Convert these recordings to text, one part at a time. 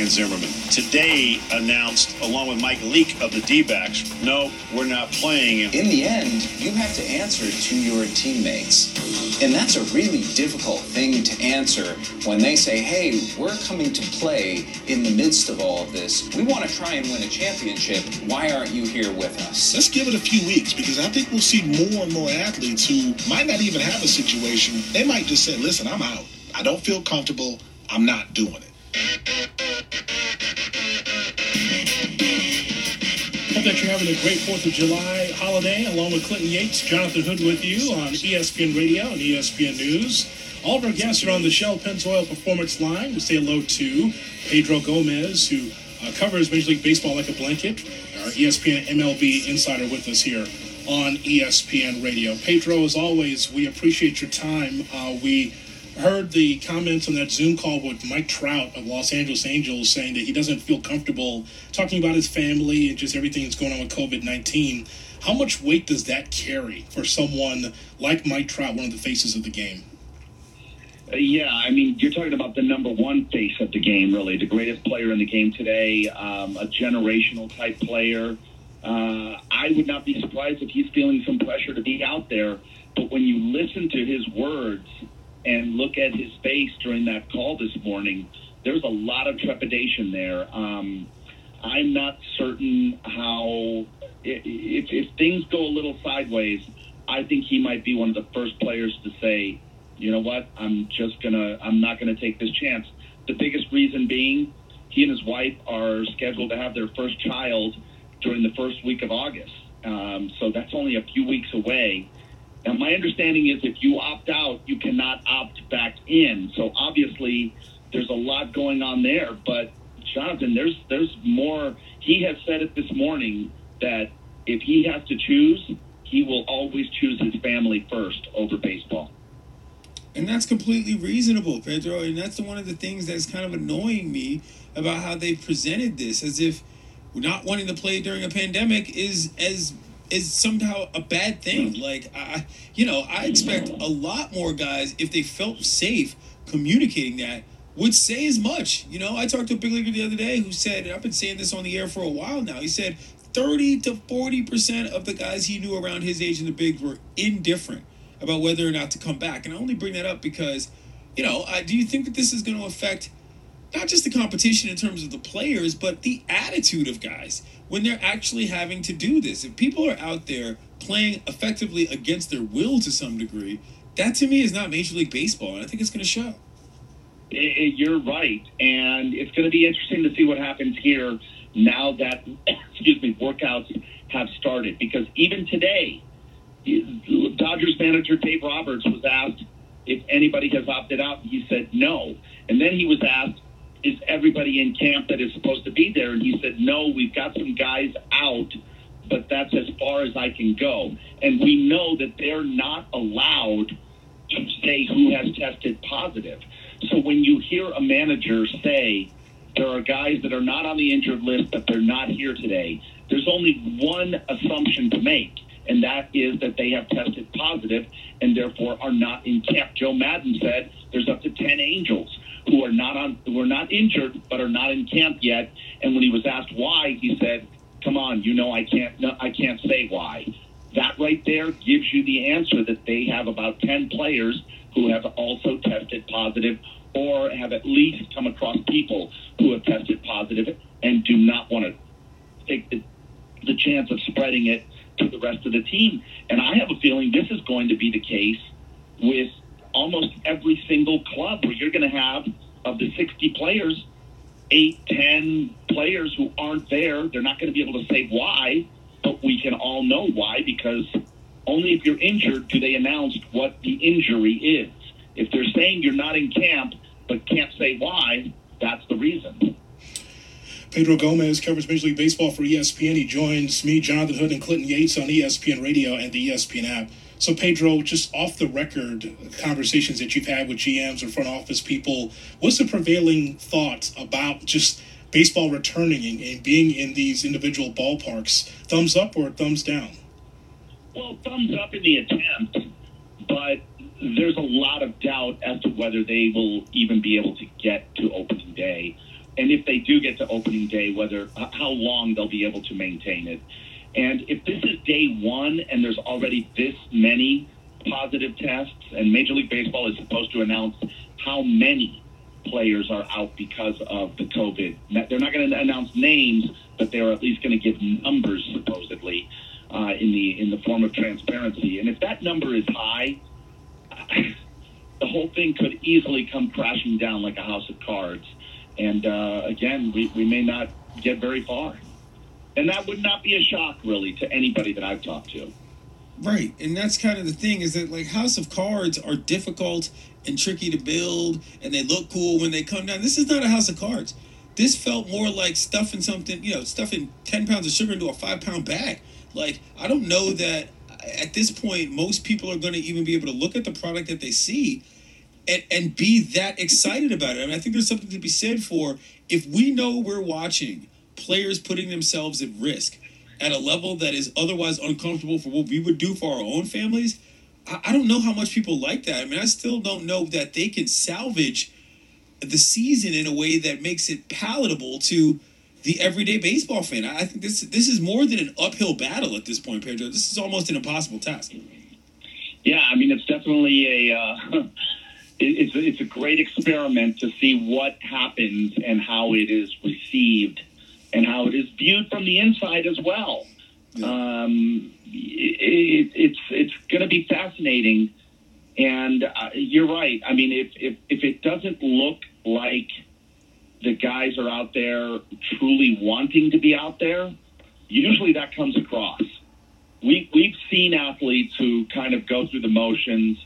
Ryan Zimmerman. Today announced, along with Mike Leake of the D backs, no, we're not playing. In the end, you have to answer to your teammates. And that's a really difficult thing to answer when they say, hey, we're coming to play in the midst of all of this. We want to try and win a championship. Why aren't you here with us? Let's give it a few weeks because I think we'll see more and more athletes who might not even have a situation. They might just say, listen, I'm out. I don't feel comfortable. I'm not doing it. Hope that you're having a great 4th of July holiday along with Clinton Yates, Jonathan Hood with you on ESPN Radio and ESPN News. All of our guests are on the Shell Pennzoil Performance Line. We say hello to Pedro Gomez, who uh, covers Major League Baseball like a blanket, our ESPN MLB insider with us here on ESPN Radio. Pedro, as always, we appreciate your time. Uh, we heard the comments on that Zoom call with Mike Trout of Los Angeles Angels saying that he doesn't feel comfortable talking about his family and just everything that's going on with COVID 19. How much weight does that carry for someone like Mike Trout, one of the faces of the game? Uh, yeah, I mean, you're talking about the number one face of the game, really, the greatest player in the game today, um, a generational type player. Uh, I would not be surprised if he's feeling some pressure to be out there. But when you listen to his words and look at his face during that call this morning, there's a lot of trepidation there. Um, I'm not certain how, if, if things go a little sideways, I think he might be one of the first players to say, you know what, I'm just gonna, I'm not gonna take this chance. The biggest reason being, he and his wife are scheduled to have their first child during the first week of August. Um, so that's only a few weeks away. Now, my understanding is if you opt out, you cannot opt back in. So obviously, there's a lot going on there. But Jonathan, there's there's more. He has said it this morning that if he has to choose, he will always choose his family first over baseball. And that's completely reasonable, Pedro. And that's one of the things that's kind of annoying me about how they presented this, as if not wanting to play during a pandemic is as is somehow a bad thing. Like I, you know, I expect a lot more guys if they felt safe communicating that would say as much. You know, I talked to a big leaguer the other day who said, I've been saying this on the air for a while now. He said 30 to 40 percent of the guys he knew around his age in the bigs were indifferent about whether or not to come back. And I only bring that up because, you know, I, do you think that this is going to affect? not just the competition in terms of the players, but the attitude of guys when they're actually having to do this. If people are out there playing effectively against their will to some degree, that to me is not Major League Baseball, and I think it's going to show. You're right, and it's going to be interesting to see what happens here now that, excuse me, workouts have started. Because even today, Dodgers manager Dave Roberts was asked if anybody has opted out, he said no. And then he was asked is everybody in camp that is supposed to be there? And he said, no, we've got some guys out, but that's as far as I can go. And we know that they're not allowed to say who has tested positive. So when you hear a manager say, there are guys that are not on the injured list, but they're not here today, there's only one assumption to make, and that is that they have tested positive and therefore are not in camp. Joe Maddon said there's up to 10 angels who are not on who are not injured but are not in camp yet. And when he was asked why, he said, "Come on, you know I can't no, I can't say why." That right there gives you the answer that they have about 10 players who have also tested positive or have at least come across people who have tested positive and do not want to take the, the chance of spreading it to the rest of the team. And I have a feeling this is going to be the case with almost every single club where you're going to have of the 60 players, eight, 10 players who aren't there. They're not going to be able to say why, but we can all know why because only if you're injured do they announce what the injury is. If they're saying you're not in camp but can't say why, that's the reason. Pedro Gomez covers Major League Baseball for ESPN. He joins me, Jonathan Hood, and Clinton Yates on ESPN Radio and the ESPN app. So, Pedro, just off the record conversations that you've had with GMs or front office people, what's the prevailing thought about just baseball returning and, and being in these individual ballparks? Thumbs up or thumbs down? Well, thumbs up in the attempt, but there's a lot of doubt as to whether they will even be able to get to opening day. And if they do get to opening day, whether how long they'll be able to maintain it. And if this is day one and there's already this many positive tests, and Major League Baseball is supposed to announce how many players are out because of the COVID. They're not going to announce names, but they're at least going to give numbers supposedly uh, in the in the form of transparency. And if that number is high, the whole thing could easily come crashing down like a house of cards. And uh, again, we, we may not get very far. And that would not be a shock, really, to anybody that I've talked to. Right, and that's kind of the thing is that like House of Cards are difficult and tricky to build, and they look cool when they come down. This is not a House of Cards. This felt more like stuffing something, you know, stuffing ten pounds of sugar into a five pound bag. Like I don't know that at this point most people are going to even be able to look at the product that they see and, and be that excited about it. I mean, I think there's something to be said for if we know we're watching players putting themselves at risk at a level that is otherwise uncomfortable for what we would do for our own families. I, I don't know how much people like that. I mean, I still don't know that they can salvage the season in a way that makes it palatable to the everyday baseball fan. I think this this is more than an uphill battle at this point, Pedro. This is almost an impossible task. Yeah, I mean, it's definitely a. Uh, it's it's a great experiment to see what happens and how it is received and how it is viewed from the inside as well. Yeah. Um, it, it's it's going to be fascinating, and uh, you're right. I mean, if, if if it doesn't look like the guys are out there truly wanting to be out there, usually that comes across. We we've seen athletes who kind of go through the motions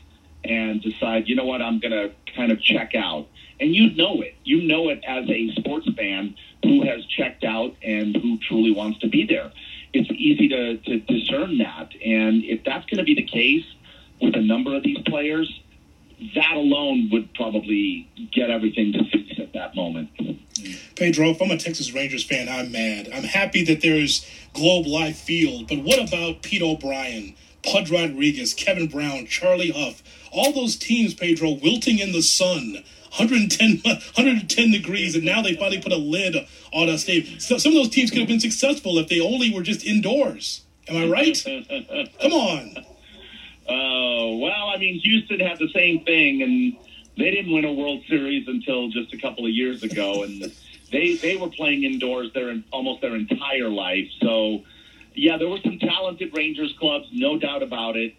and decide, you know what, I'm going to kind of check out, and you know it. You know it as a sports fan who has checked out and who truly wants to be there. It's easy to, to discern that. And if that's going to be the case with a number of these players, that alone would probably get everything to cease at that moment. Pedro, if I'm a Texas Rangers fan, I'm mad. I'm happy that there's Globe Life Field, but what about Pete O'Brien, Pudge Rodriguez, Kevin Brown, Charlie Hough, all those teams, Pedro, wilting in the sun 110, 110 degrees, and now they finally put a lid on a stadium. So some of those teams could have been successful if they only were just indoors. Am I right? Come on. Uh, well, I mean, Houston had the same thing, and they didn't win a World Series until just a couple of years ago, and they they were playing indoors their almost their entire life. So, yeah, there were some talented Rangers clubs, no doubt about it.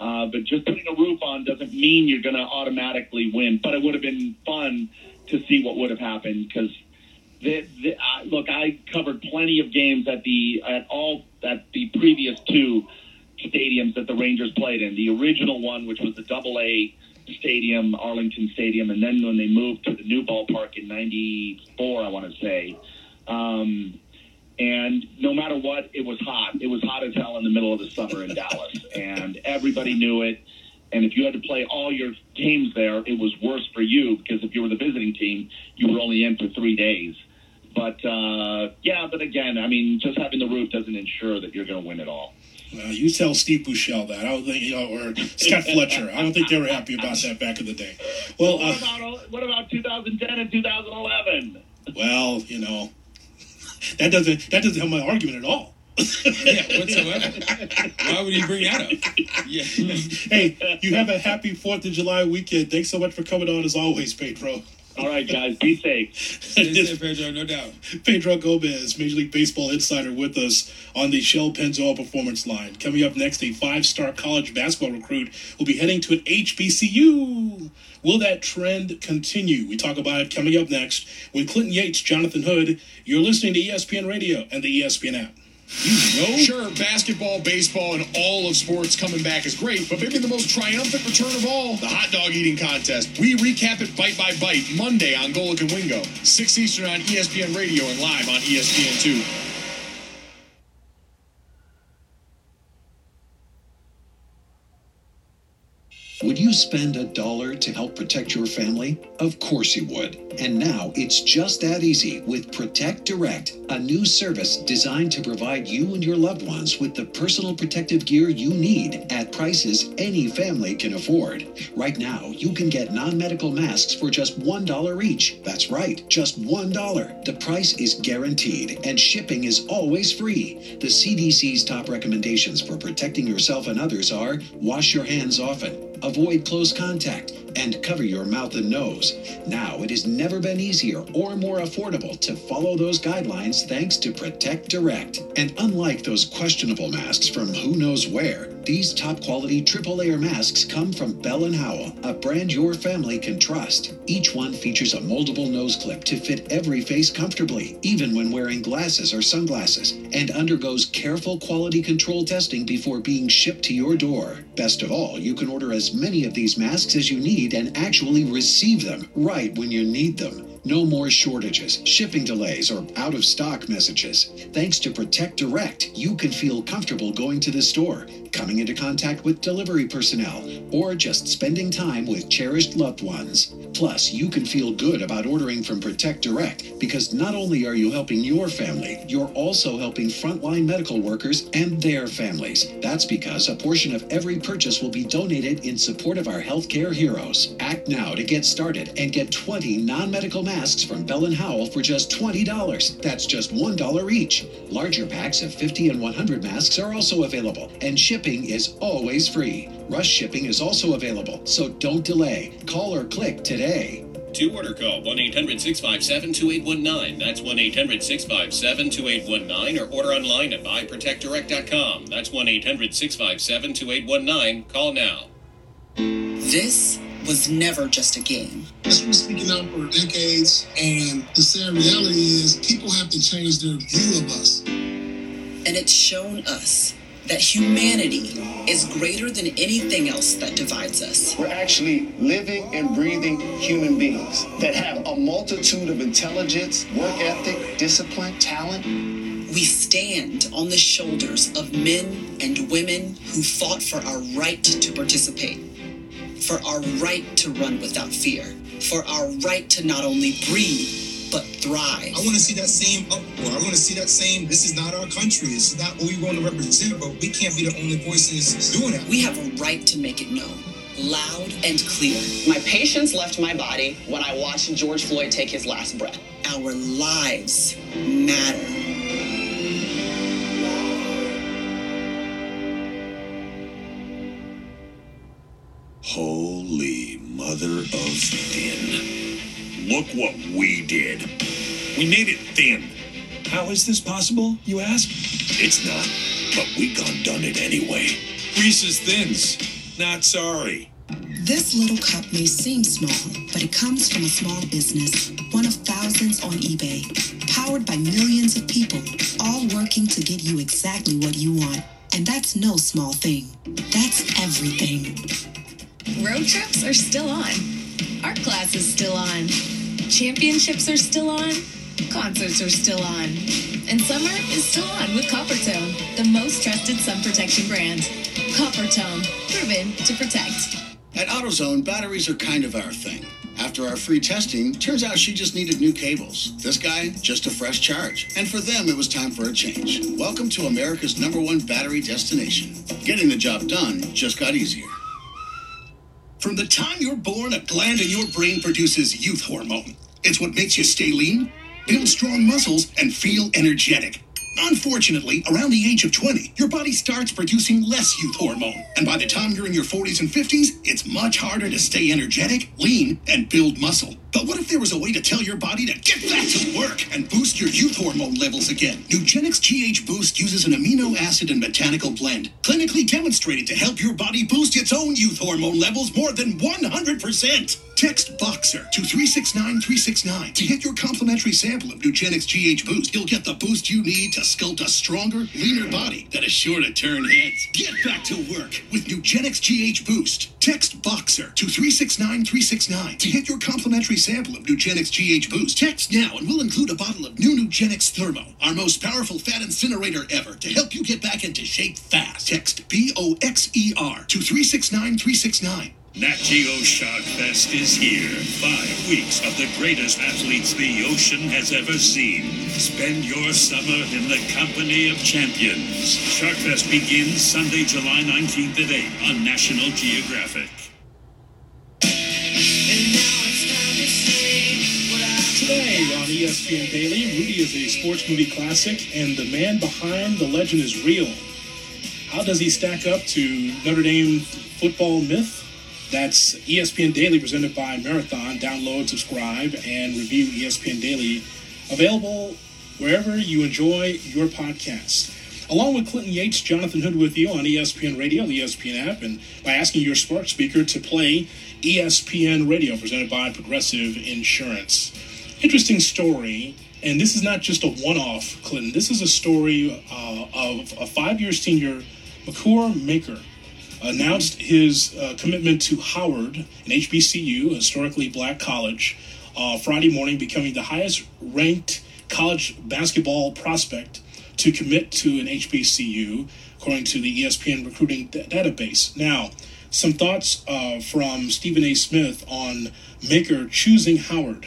Uh, but just putting a roof on doesn't mean you're going to automatically win. But it would have been fun to see what would have happened because the, the, look, I covered plenty of games at the at all at the previous two stadiums that the Rangers played in. The original one, which was the Double A Stadium, Arlington Stadium, and then when they moved to the new ballpark in '94, I want to say. Um, and no matter what, it was hot. It was hot as hell in the middle of the summer in Dallas, and everybody knew it. And if you had to play all your games there, it was worse for you because if you were the visiting team, you were only in for three days. But uh, yeah, but again, I mean, just having the roof doesn't ensure that you're going to win it all. Well, you tell Steve Buechele that. I don't think, you know, or Scott Fletcher. I don't think they were happy about that back in the day. Well, what, uh, about, what about 2010 and 2011? Well, you know, that doesn't that doesn't help my argument at all. yeah, whatsoever. Why would he bring that up? Yeah. hey, you have a happy Fourth of July weekend. Thanks so much for coming on as always, Pedro. All right, guys, be safe. safe, Pedro, no doubt. Pedro Gomez, Major League Baseball insider, with us on the Shell Pennzoil Performance Line. Coming up next, a five-star college basketball recruit will be heading to an HBCU. Will that trend continue? We talk about it coming up next with Clinton Yates, Jonathan Hood. You're listening to ESPN Radio and the ESPN app. You know? Sure, basketball, baseball, and all of sports coming back is great, but maybe the most triumphant return of all, the hot dog eating contest. We recap it bite by bite Monday on Golic and Wingo, 6 Eastern on ESPN Radio and live on ESPN2. Would you spend a dollar to help protect your family? Of course you would. And now it's just that easy with Protect Direct, a new service designed to provide you and your loved ones with the personal protective gear you need at prices any family can afford. Right now, you can get non medical masks for just $1 each. That's right, just $1. The price is guaranteed, and shipping is always free. The CDC's top recommendations for protecting yourself and others are wash your hands often, avoid close contact, and cover your mouth and nose. Now, it has never been easier or more affordable to follow those guidelines thanks to Protect Direct. And unlike those questionable masks from who knows where, these top quality triple layer masks come from Bell and Howell, a brand your family can trust. Each one features a moldable nose clip to fit every face comfortably, even when wearing glasses or sunglasses, and undergoes careful quality control testing before being shipped to your door. Best of all, you can order as many of these masks as you need and actually receive them right when you need them. No more shortages, shipping delays, or out of stock messages. Thanks to Protect Direct, you can feel comfortable going to the store, coming into contact with delivery personnel, or just spending time with cherished loved ones. Plus, you can feel good about ordering from Protect Direct because not only are you helping your family, you're also helping frontline medical workers and their families. That's because a portion of every purchase will be donated in support of our healthcare heroes. Act now to get started and get 20 non medical masks from Bell and Howell for just $20. That's just $1 each. Larger packs of 50 and 100 masks are also available, and shipping is always free. Rush shipping is also available, so don't delay. Call or click today. To order, call 1 800 657 2819. That's 1 800 657 2819 or order online at buyprotectdirect.com. That's 1 800 657 2819. Call now. This was never just a game. That's been speaking out for decades, and the sad reality is people have to change their view of us. And it's shown us that humanity is greater than anything else that divides us. We're actually living and breathing human beings that have a multitude of intelligence, work ethic, discipline, talent. We stand on the shoulders of men and women who fought for our right to participate, for our right to run without fear, for our right to not only breathe, but thrive. I want to see that same uproar. I want to see that same, this is not our country. This is not what we want to represent, but we can't be the only voices doing that. We have a right to make it known, loud and clear. My patience left my body when I watched George Floyd take his last breath. Our lives matter. Holy mother of thin. Look what we did. We made it thin. How is this possible, you ask? It's not, but we gone done it anyway. Reese's Thins. Not sorry. This little cup may seem small, but it comes from a small business, one of thousands on eBay, powered by millions of people, all working to get you exactly what you want. And that's no small thing. That's everything. Road trips are still on. Art class is still on. Championships are still on. Concerts are still on. And summer is still on with Coppertone, the most trusted sun protection brand. Coppertone, proven to protect. At AutoZone, batteries are kind of our thing. After our free testing, turns out she just needed new cables. This guy, just a fresh charge. And for them, it was time for a change. Welcome to America's number one battery destination. Getting the job done just got easier. From the time you're born, a gland in your brain produces youth hormone. It's what makes you stay lean, build strong muscles, and feel energetic. Unfortunately, around the age of 20, your body starts producing less youth hormone. And by the time you're in your 40s and 50s, it's much harder to stay energetic, lean, and build muscle. But what if there was a way to tell your body to get back to work and boost your youth hormone levels again? Nugenix GH Boost uses an amino acid and botanical blend, clinically demonstrated to help your body boost its own youth hormone levels more than 100%. Text BOXER to 369369 to get your complimentary sample of Nugenix GH Boost. You'll get the boost you need to sculpt a stronger, leaner body that is sure to turn heads. Get back to work with Nugenix GH Boost. Text BOXER to 369369 to get your complimentary sample of Nugenix GH Boost. Text now and we'll include a bottle of new Nugenix Thermo, our most powerful fat incinerator ever, to help you get back into shape fast. Text B O X E R to 369369. Nat Geo Shark Fest is here. Five weeks of the greatest athletes the ocean has ever seen. Spend your summer in the company of champions. Shark Fest begins Sunday, July 19th at 8 on National Geographic. Today on ESPN Daily, Rudy is a sports movie classic, and the man behind the legend is real. How does he stack up to Notre Dame football myth? That's ESPN Daily presented by Marathon. Download, subscribe, and review ESPN Daily. Available wherever you enjoy your podcast. Along with Clinton Yates, Jonathan Hood with you on ESPN Radio, the ESPN app, and by asking your smart speaker to play ESPN Radio presented by Progressive Insurance. Interesting story, and this is not just a one off, Clinton. This is a story uh, of a five year senior, Makur Maker announced his uh, commitment to Howard, an HBCU, historically black college, uh, Friday morning, becoming the highest ranked college basketball prospect to commit to an HBCU, according to the ESPN recruiting d- database. Now, some thoughts uh, from Stephen A. Smith on Maker choosing Howard.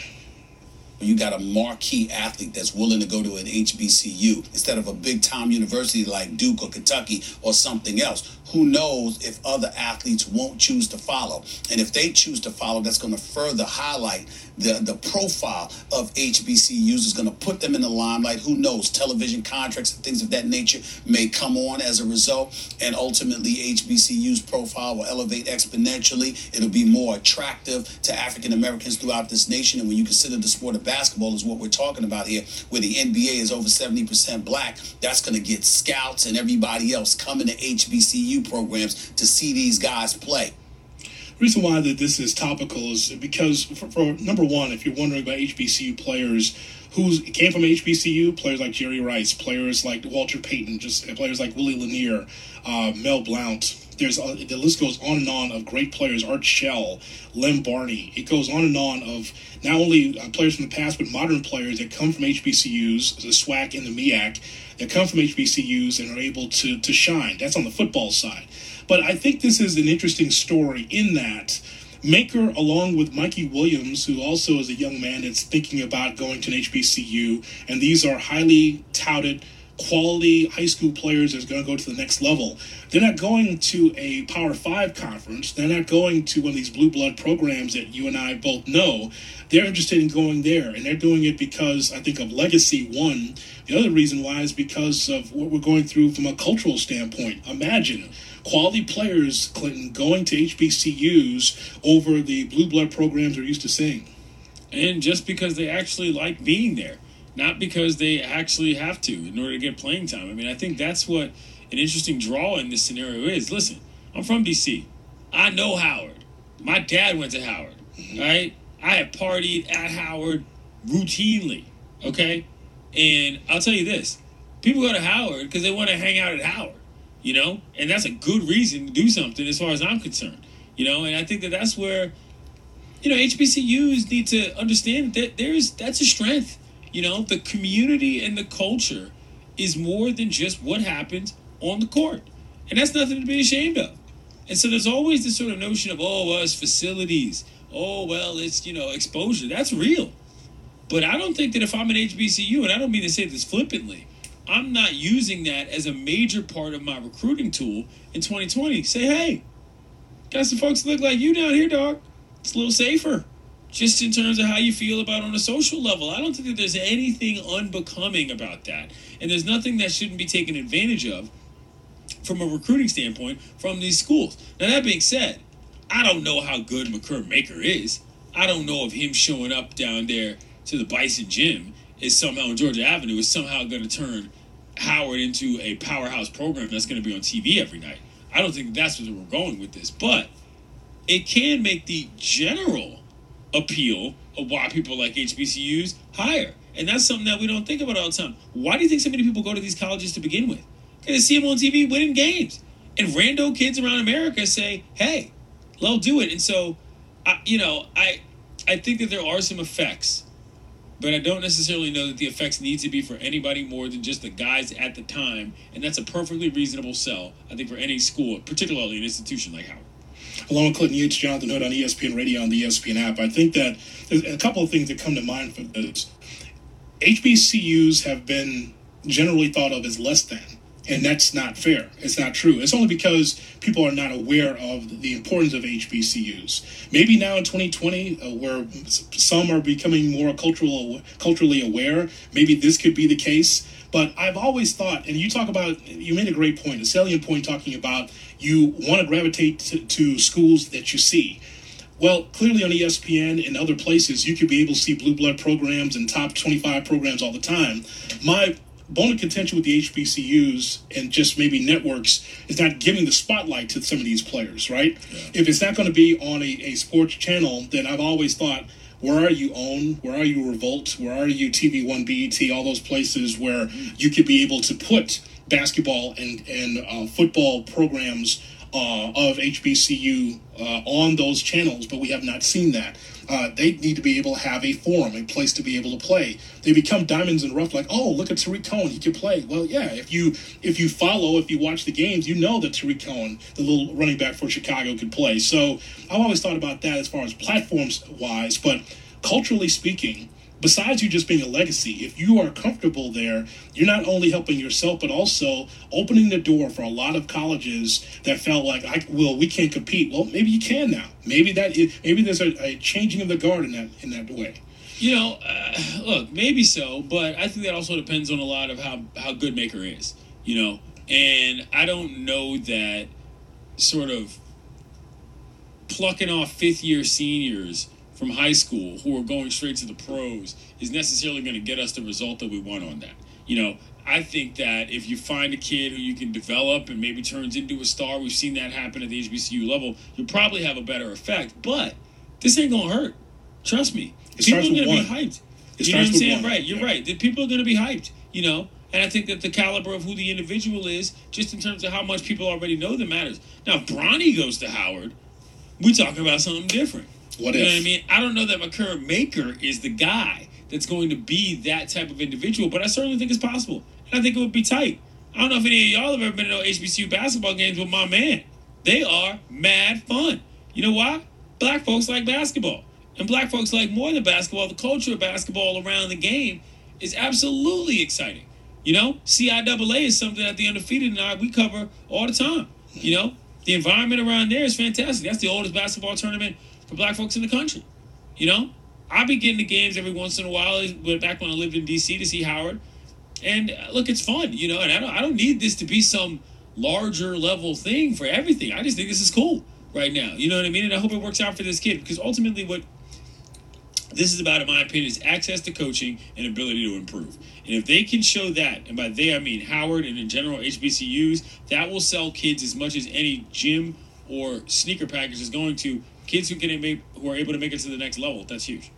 You got a marquee athlete that's willing to go to an HBCU instead of a big time university like Duke or Kentucky or something else. Who knows if other athletes won't choose to follow? And if they choose to follow, that's going to further highlight the, the profile of HBCUs, is going to put them in the limelight. Who knows? Television contracts and things of that nature may come on as a result. And ultimately, HBCU's profile will elevate exponentially. It'll be more attractive to African Americans throughout this nation. And when you consider the sport of basketball is what we're talking about here, where the NBA is over 70% black, that's going to get scouts and everybody else coming to HBCU programs to see these guys play. The reason why that this is topical is because, for, for number one, if you're wondering about HBCU players who came from HBCU, players like Jerry Rice, players like Walter Payton, just players like Willie Lanier, uh, Mel Blount. There's uh, the list goes on and on of great players. Art Shell, Lem Barney. It goes on and on of not only uh, players from the past, but modern players that come from HBCUs, the SWAC and the MEAC, that come from HBCUs and are able to to shine. That's on the football side. But I think this is an interesting story in that Maker, along with Mikey Williams, who also is a young man that's thinking about going to an HBCU, and these are highly touted, quality high school players is going to go to the next level. They're not going to a Power Five conference. They're not going to one of these blue blood programs that you and I both know. They're interested in going there, and they're doing it because I think of legacy. One, the other reason why is because of what we're going through from a cultural standpoint. Imagine quality players, Clinton, going to HBCUs over the blue blood programs we're used to seeing. and just because they actually like being there, not because they actually have to in order to get playing time. I mean, I think that's what an interesting draw in this scenario is. Listen, I'm from DC. I know Howard. My dad went to Howard, mm-hmm. right? I have partied at Howard routinely, okay? And I'll tell you this people go to Howard because they want to hang out at Howard, you know? And that's a good reason to do something as far as I'm concerned, you know? And I think that that's where you know, HBCUs need to understand that there's that's a strength. You know, the community and the culture is more than just what happens on the court, and that's nothing to be ashamed of. And so there's always this sort of notion of oh, well, it's facilities. Oh, well, it's you know exposure. That's real. But I don't think that if I'm an HBCU, and I don't mean to say this flippantly, I'm not using that as a major part of my recruiting tool in 2020. Say, hey, got some folks that look like you down here, dog it's a little safer just in terms of how you feel about on a social level. I don't think that there's anything unbecoming about that. And there's nothing that shouldn't be taken advantage of from a recruiting standpoint from these schools. Now that being said i don't know how good Makur Maker is. I don't know if him showing up down there to the bison gym is somehow on georgia avenue is somehow going to turn howard into a powerhouse program that's going to be on tv every night. I don't think that's where we're going with this but it can make the general appeal of why people like HBCUs higher. And that's something that we don't think about all the time. Why do you think so many people go to these colleges to begin with? Because they see them on TV winning games. And rando kids around America say, hey, they'll do it. And so, I, you know, I, I think that there are some effects, but I don't necessarily know that the effects need to be for anybody more than just the guys at the time. And that's a perfectly reasonable sell, I think, for any school, particularly an institution like Howard. Along with Clinton Yates, Jonathan Hood on ESPN Radio and the ESPN app. I think that there's a couple of things that come to mind for this. HBCUs have been generally thought of as less than, and that's not fair. It's not true. It's only because people are not aware of the importance of HBCUs. Maybe now in 2020, uh, where some are becoming more cultural culturally aware, maybe this could be the case. But I've always thought, and you talk about, you made a great point, a salient point talking about you want to gravitate to, to schools that you see. Well, clearly on ESPN and other places, you could be able to see blue blood programs and top 25 programs all the time. My bone of contention with the HBCUs and just maybe networks is not giving the spotlight to some of these players, right? If it's not going to be on a, a sports channel, then I've always thought, where are you OWN? Where are you Revolt? Where are you TV One BET? All those places where mm. you could be able to put basketball and and uh, football programs uh, of HBCU uh, on those channels, but we have not seen that. Uh, they need to be able to have a forum, a place to be able to play. They become diamonds in rough, like, oh, look at Tarik Cohen, he can play. Well, yeah, if you if you follow, if you watch the games, you know that Tarik Cohen, the little running back for Chicago, could play. So I've always thought about that as far as platforms wise, but culturally speaking, besides you just being a legacy, if you are comfortable there, you're not only helping yourself, but also opening the door for a lot of colleges that felt like, I, well, we can't compete. Well, maybe you can now. Maybe that is, maybe there's a, a changing of the guard in that in that way. You know, uh, look, maybe so, but I think that also depends on a lot of how how good Maker is. You know, and I don't know that sort of plucking off fifth year seniors from high school who are going straight to the pros is necessarily going to get us the result that we want on that. You know, I think that if you find a kid who you can develop and maybe turns into a star, we've seen that happen at the HBCU level, you'll probably have a better effect. But this ain't going to hurt. Trust me. It people are going to be hyped. It you know what I'm saying? one. Right. You're Yeah. right. The people are going to be hyped, you know? And I think that the caliber of who the individual is, just in terms of how much people already know that matters. Now, if Bronny goes to Howard, we're talking about something different. What you know what I mean? I don't know that Makur Maker is the guy that's going to be that type of individual, but I certainly think it's possible. And I think it would be tight. I don't know if any of y'all have ever been to no HBCU basketball games with my man. They are mad fun. You know why? Black folks like basketball. And black folks like more than basketball. The culture of basketball around the game is absolutely exciting. You know, CIAA is something that the undefeated and I we cover all the time. You know, the environment around there is fantastic. That's the oldest basketball tournament for black folks in the country. You know, I'll be getting to games every once in a while. But back when I lived in DC to see Howard, and uh, look, it's fun. You know, and I don't I don't need this to be some larger level thing for everything. I just think this is cool right now. You know what I mean? And I hope it works out for this kid because ultimately what this is about, in my opinion, is access to coaching and ability to improve. And if they can show that, and by they I mean Howard and in general HBCUs, that will sell kids as much as any gym or sneaker package is going to. Kids who can make who are able to make it to the next level. That's huge.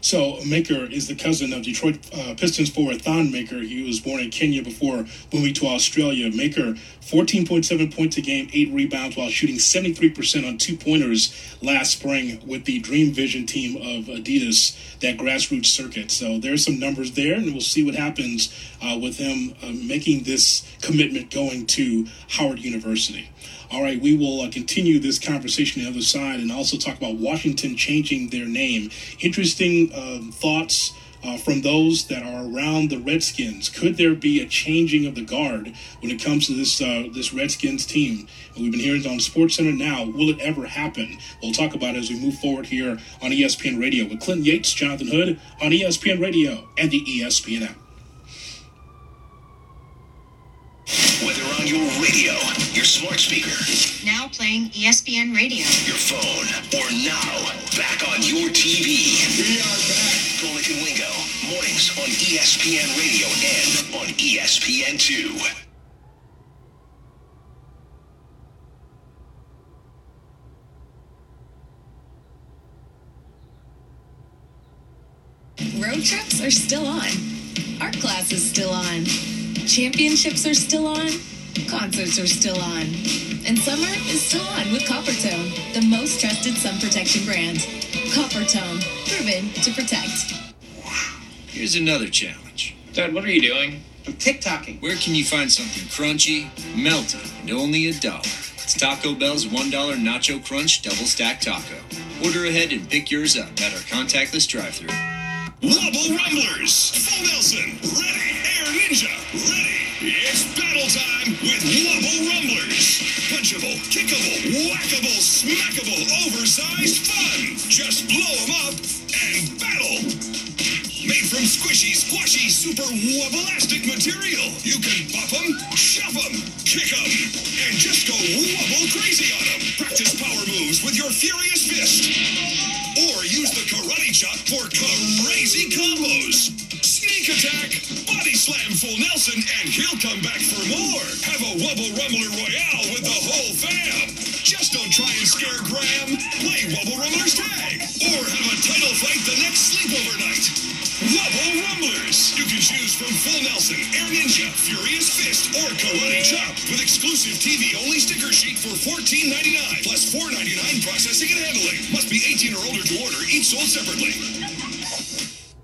So Maker is the cousin of Detroit uh, Pistons forward Thon Maker. He was born in Kenya before moving to Australia. Maker, 14.7 points a game, eight rebounds, while shooting 73% on two pointers last spring with the Dream Vision team of Adidas, that grassroots circuit. So there's some numbers there, and we'll see what happens uh, with him uh, making this commitment going to Howard University. All right, we will uh, continue this conversation on the other side and also talk about Washington changing their name. Interesting um, thoughts uh, from those that are around the Redskins. Could there be a changing of the guard when it comes to this uh, this Redskins team? We've been hearing it on Sports Center now. Will it ever happen? We'll talk about it as we move forward here on ESPN Radio with Clinton Yates, Jonathan Hood on ESPN Radio and the ESPN app. Whether on your radio, smart speaker, Now playing ESPN Radio. your phone, or now back on your TV. We are back. Golic and Wingo, mornings on ESPN Radio and on E ESPN2. Road trips are still on. Art class is still on. Championships are still on. Concerts are still on. And summer is still on with Coppertone, the most trusted sun protection brand. Coppertone, proven to protect. Here's another challenge. Dad, what are you doing? I'm TikToking. Where can you find something crunchy, melty, and only a dollar? It's Taco Bell's $1 Nacho Crunch Double Stack Taco. Order ahead and pick yours up at our contactless drive thru. Wubble Rumblers, Full Nelson, ready. Air Ninja, with Wubble Rumblers. Punchable, kickable, whackable, smackable, oversized fun. Just blow them up and battle. Made from squishy, squashy, super wobbleastic material. You can pop them, shove them, kick them, and just go wobble crazy on them. Practice power moves with your furious fist. Or use the karate chop for crazy combos. Sneak attack, body slam full Nelson, and he'll come back for more. Have a Wubble Rumbler Royale with the whole fam. Just don't try and scare Graham. Play Wubble Rumblers Tag. Or have a title fight the next sleepover night. Wubble Rumblers. You can choose from Full Nelson, Air Ninja, Furious Fist, or Karate Chop with exclusive TV-only sticker sheet for $14.99 plus $4.99 processing and handling. Must be 18 or older to order. Each sold separately.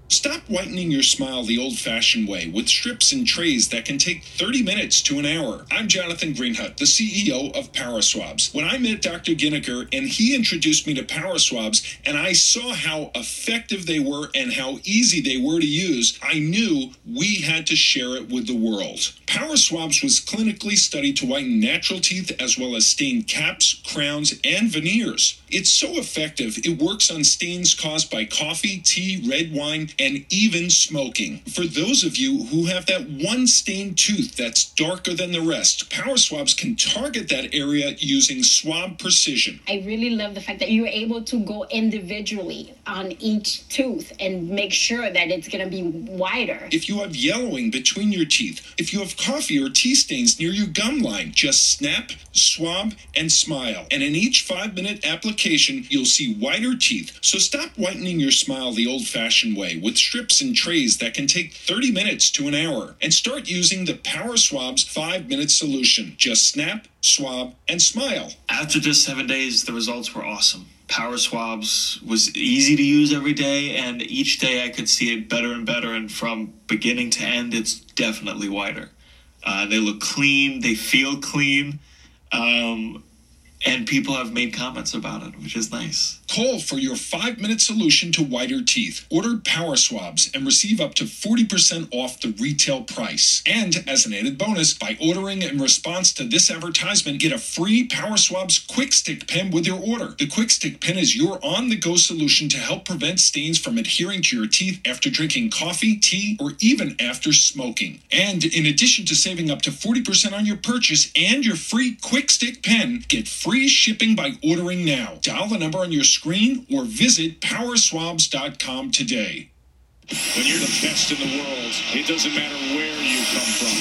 Stop whitening your smile the old fashioned way with strips and trays that can take 30 minutes to an hour. I'm Jonathan Greenhut, the CEO of Power Swabs. When I met Dr. Ginniker and he introduced me to Power Swabs and I saw how effective they were and how easy they were to use, I knew we had to share it with the world. Power Swabs was clinically studied to whiten natural teeth as well as stain caps, crowns, and veneers. It's so effective, it works on stains caused by coffee, tea, red wine, and even smoking. For those of you who have that one stained tooth that's darker than the rest, Power Swabs can target that area using swab precision. I really love the fact that you're able to go individually on each tooth and make sure that it's going to be wider. If you have yellowing between your teeth, if you have coffee or tea stains near your gum line, just snap, swab, and smile. And in each five minute application, you'll see whiter teeth. So stop whitening your smile the old fashioned way with strips and trays that can take 30 minutes to an hour. And start using the Power Swabs five minute solution. Just snap, swab, and smile. After just seven days, the results were awesome. Power Swabs was easy to use every day, and each day I could see it better and better. And from beginning to end, it's definitely whiter. Uh, they look clean, they feel clean, um, and people have made comments about it, which is nice. Call for your five minute solution to whiter teeth. Order Power Swabs and receive up to 40% off the retail price. And as an added bonus, by ordering in response to this advertisement, get a free Power Swabs Quick Stick pen with your order. The Quick Stick pen is your on the go solution to help prevent stains from adhering to your teeth after drinking coffee, tea, or even after smoking. And in addition to saving up to 40% on your purchase and your free Quick Stick pen, get free shipping by ordering now. Dial the number on your screen or visit powerswabs.com today. When you're the best in the world, it doesn't matter where you come from.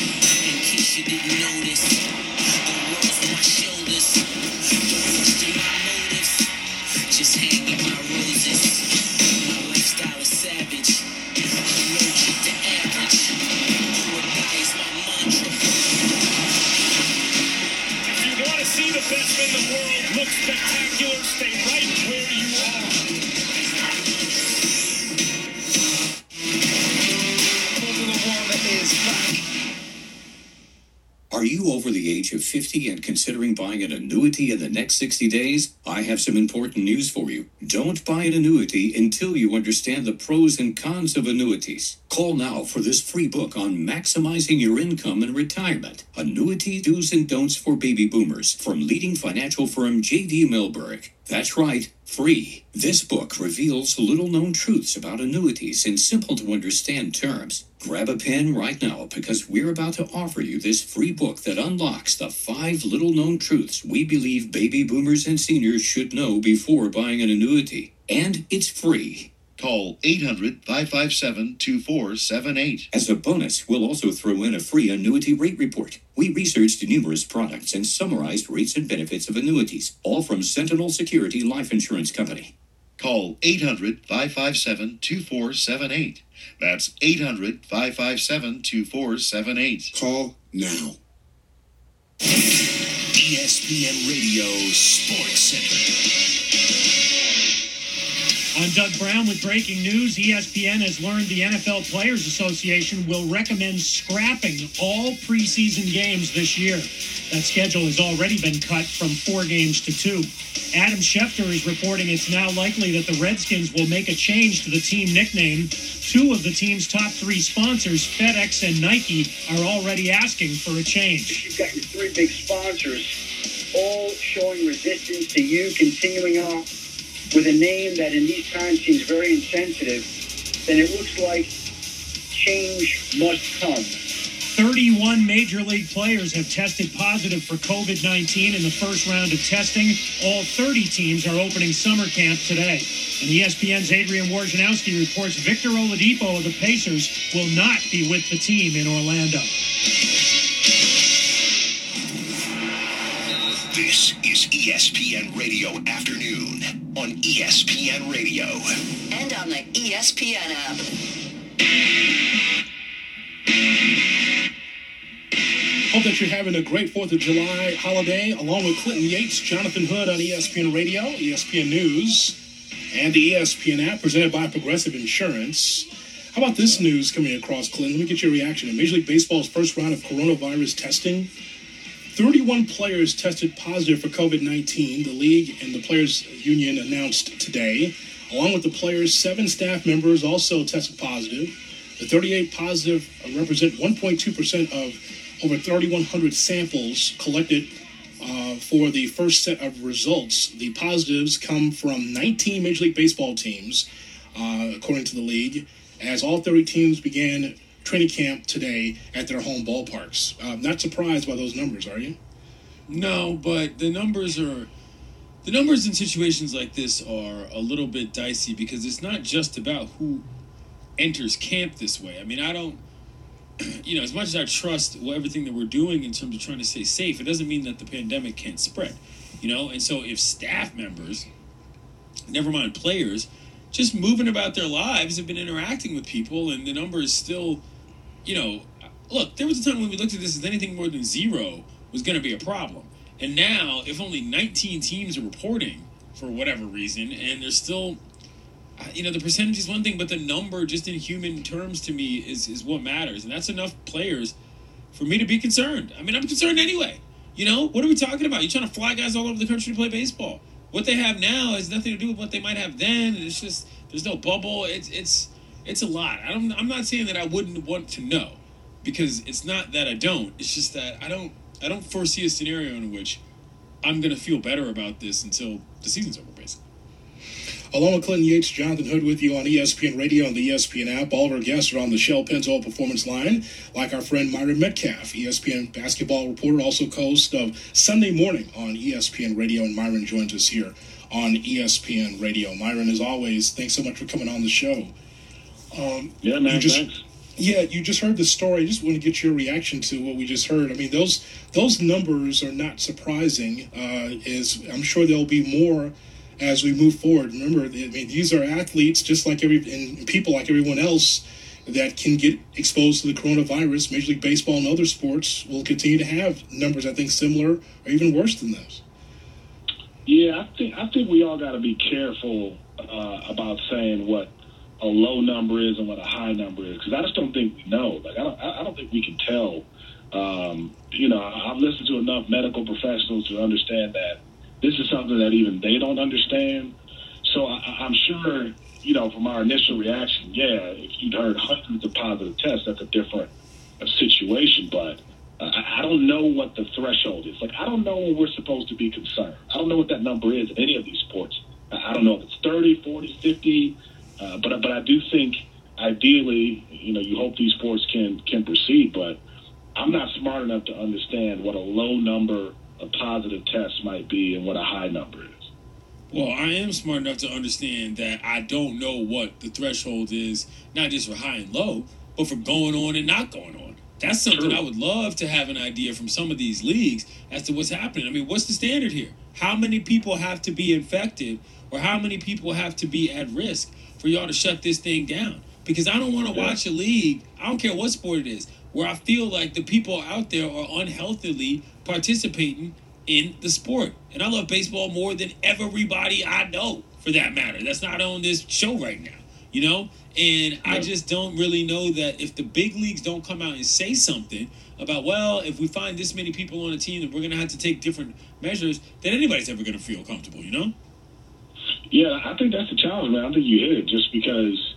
Age of 50 and considering buying an annuity in the next 60 days? I have some important news for you. Don't buy an annuity until you understand the pros and cons of annuities. Call now for this free book on maximizing your income in retirement. Annuity Do's and Don'ts for Baby Boomers from leading financial firm JD Mellberg. That's right, free. This book reveals little known truths about annuities in simple to understand terms. Grab a pen right now because we're about to offer you this free book that unlocks the five little known truths we believe baby boomers and seniors should know before buying an annuity. And it's free. Call 800 557 2478. As a bonus, we'll also throw in a free annuity rate report. We researched numerous products and summarized rates and benefits of annuities, all from Sentinel Security Life Insurance Company. Call 800 557 2478. That's 800 557 2478. Call now. ESPN Radio Sports Center. I'm Doug Brown with breaking news. ESPN has learned the NFL Players Association will recommend scrapping all preseason games this year. That schedule has already been cut from four games to two. Adam Schefter is reporting it's now likely that the Redskins will make a change to the team nickname. Two of the team's top three sponsors, FedEx and Nike, are already asking for a change. You've got your three big sponsors all showing resistance to you continuing on with a name that in these times seems very insensitive, then it looks like change must come. 31 major league players have tested positive for COVID 19 in the first round of testing. All 30 teams are opening summer camp today. And ESPN's Adrian Wojnarowski reports Victor Oladipo of the Pacers will not be with the team in Orlando. This is ESPN Radio Afternoon on ESPN Radio. And on the ESPN app. Hope that you're having a great 4th of July holiday along with Clinton Yates, Jonathan Hood on ESPN Radio, ESPN News, and the ESPN app presented by Progressive Insurance. How about this news coming across, Clinton? Let me get your reaction. In Major League Baseball's first round of coronavirus testing, 31 players tested positive for COVID 19, the league and the Players Union announced today. Along with the players, seven staff members also tested positive. The 38 positive represent 1.2% of over 3,100 samples collected uh, for the first set of results. The positives come from 19 Major League Baseball teams, uh, according to the league, as all 30 teams began training camp today at their home ballparks. Uh, not surprised by those numbers, are you? No, but the numbers are the numbers in situations like this are a little bit dicey because it's not just about who enters camp this way. I mean, I don't you know, as much as I trust everything that we're doing in terms of trying to stay safe, it doesn't mean that the pandemic can't spread. You know, and so if staff members, never mind players, just moving about their lives have been interacting with people and the number is still, you know, look, there was a time when we looked at this as anything more than zero was going to be a problem. And now, if only 19 teams are reporting for whatever reason, and there's still, uh, you know, the percentage is one thing, but the number, just in human terms, to me, is is what matters, and that's enough players for me to be concerned. I mean, I'm concerned anyway. You know, what are we talking about? You're trying to fly guys all over the country to play baseball. What they have now has nothing to do with what they might have then. It's just there's no bubble. It's it's it's a lot. I don't. I'm not saying that I wouldn't want to know, because it's not that I don't. It's just that I don't. I don't foresee a scenario in which I'm gonna feel better about this until the season's over, basically. Along with Clinton Yates, Jonathan Hood with you on ESPN Radio and the ESPN app. All of our guests are on the Shell Pennzoil Performance Line, like our friend Myron Metcalf, ESPN basketball reporter, also host of Sunday Morning on ESPN Radio. And Myron joins us here on ESPN Radio. Myron, as always, thanks so much for coming on the show. Um, Yeah, man, you just, thanks. Yeah, you just heard the story. I just want to get your reaction to what we just heard. I mean, those those numbers are not surprising. Uh, as I'm sure there'll be more as we move forward. Remember, I mean, these are athletes just like every and people like everyone else that can get exposed to the coronavirus. Major League Baseball and other sports will continue to have numbers I think similar or even worse than those. Yeah, I think I think we all got to be careful uh, about saying what a low number is and what a high number is because I just don't think we know. Like I don't I don't think we can tell. Um, you know, I've listened to enough medical professionals to understand that this is something that even they don't understand. So I, I'm sure, you know, from our initial reaction, yeah, if you'd heard hundreds of positive tests, that's a different uh, situation. But uh, I don't know what the threshold is. Like, I don't know when we're supposed to be concerned. I don't know what that number is in any of these sports. I don't know if it's 30, 40, 50, uh, but but I do think ideally, you know, you hope these sports can can proceed. But I'm not smart enough to understand what a low number of positive tests might be and what a high number is. Well, I am smart enough to understand that I don't know what the threshold is, not just for high and low, but for going on and not going on. That's something I would love to have an idea from some of these leagues as to what's happening. I mean, what's the standard here? How many people have to be infected or how many people have to be at risk for y'all to shut this thing down? Because I don't want to watch a league, I don't care what sport it is, where I feel like the people out there are unhealthily participating in the sport. And I love baseball more than everybody I know for that matter. That's not on this show right now, you know? And I just don't really know that if the big leagues don't come out and say something about, well, if we find this many people on a team that we're going to have to take different measures, then anybody's ever going to feel comfortable, you know? Yeah, I think that's the challenge, man. I think you hit it just because,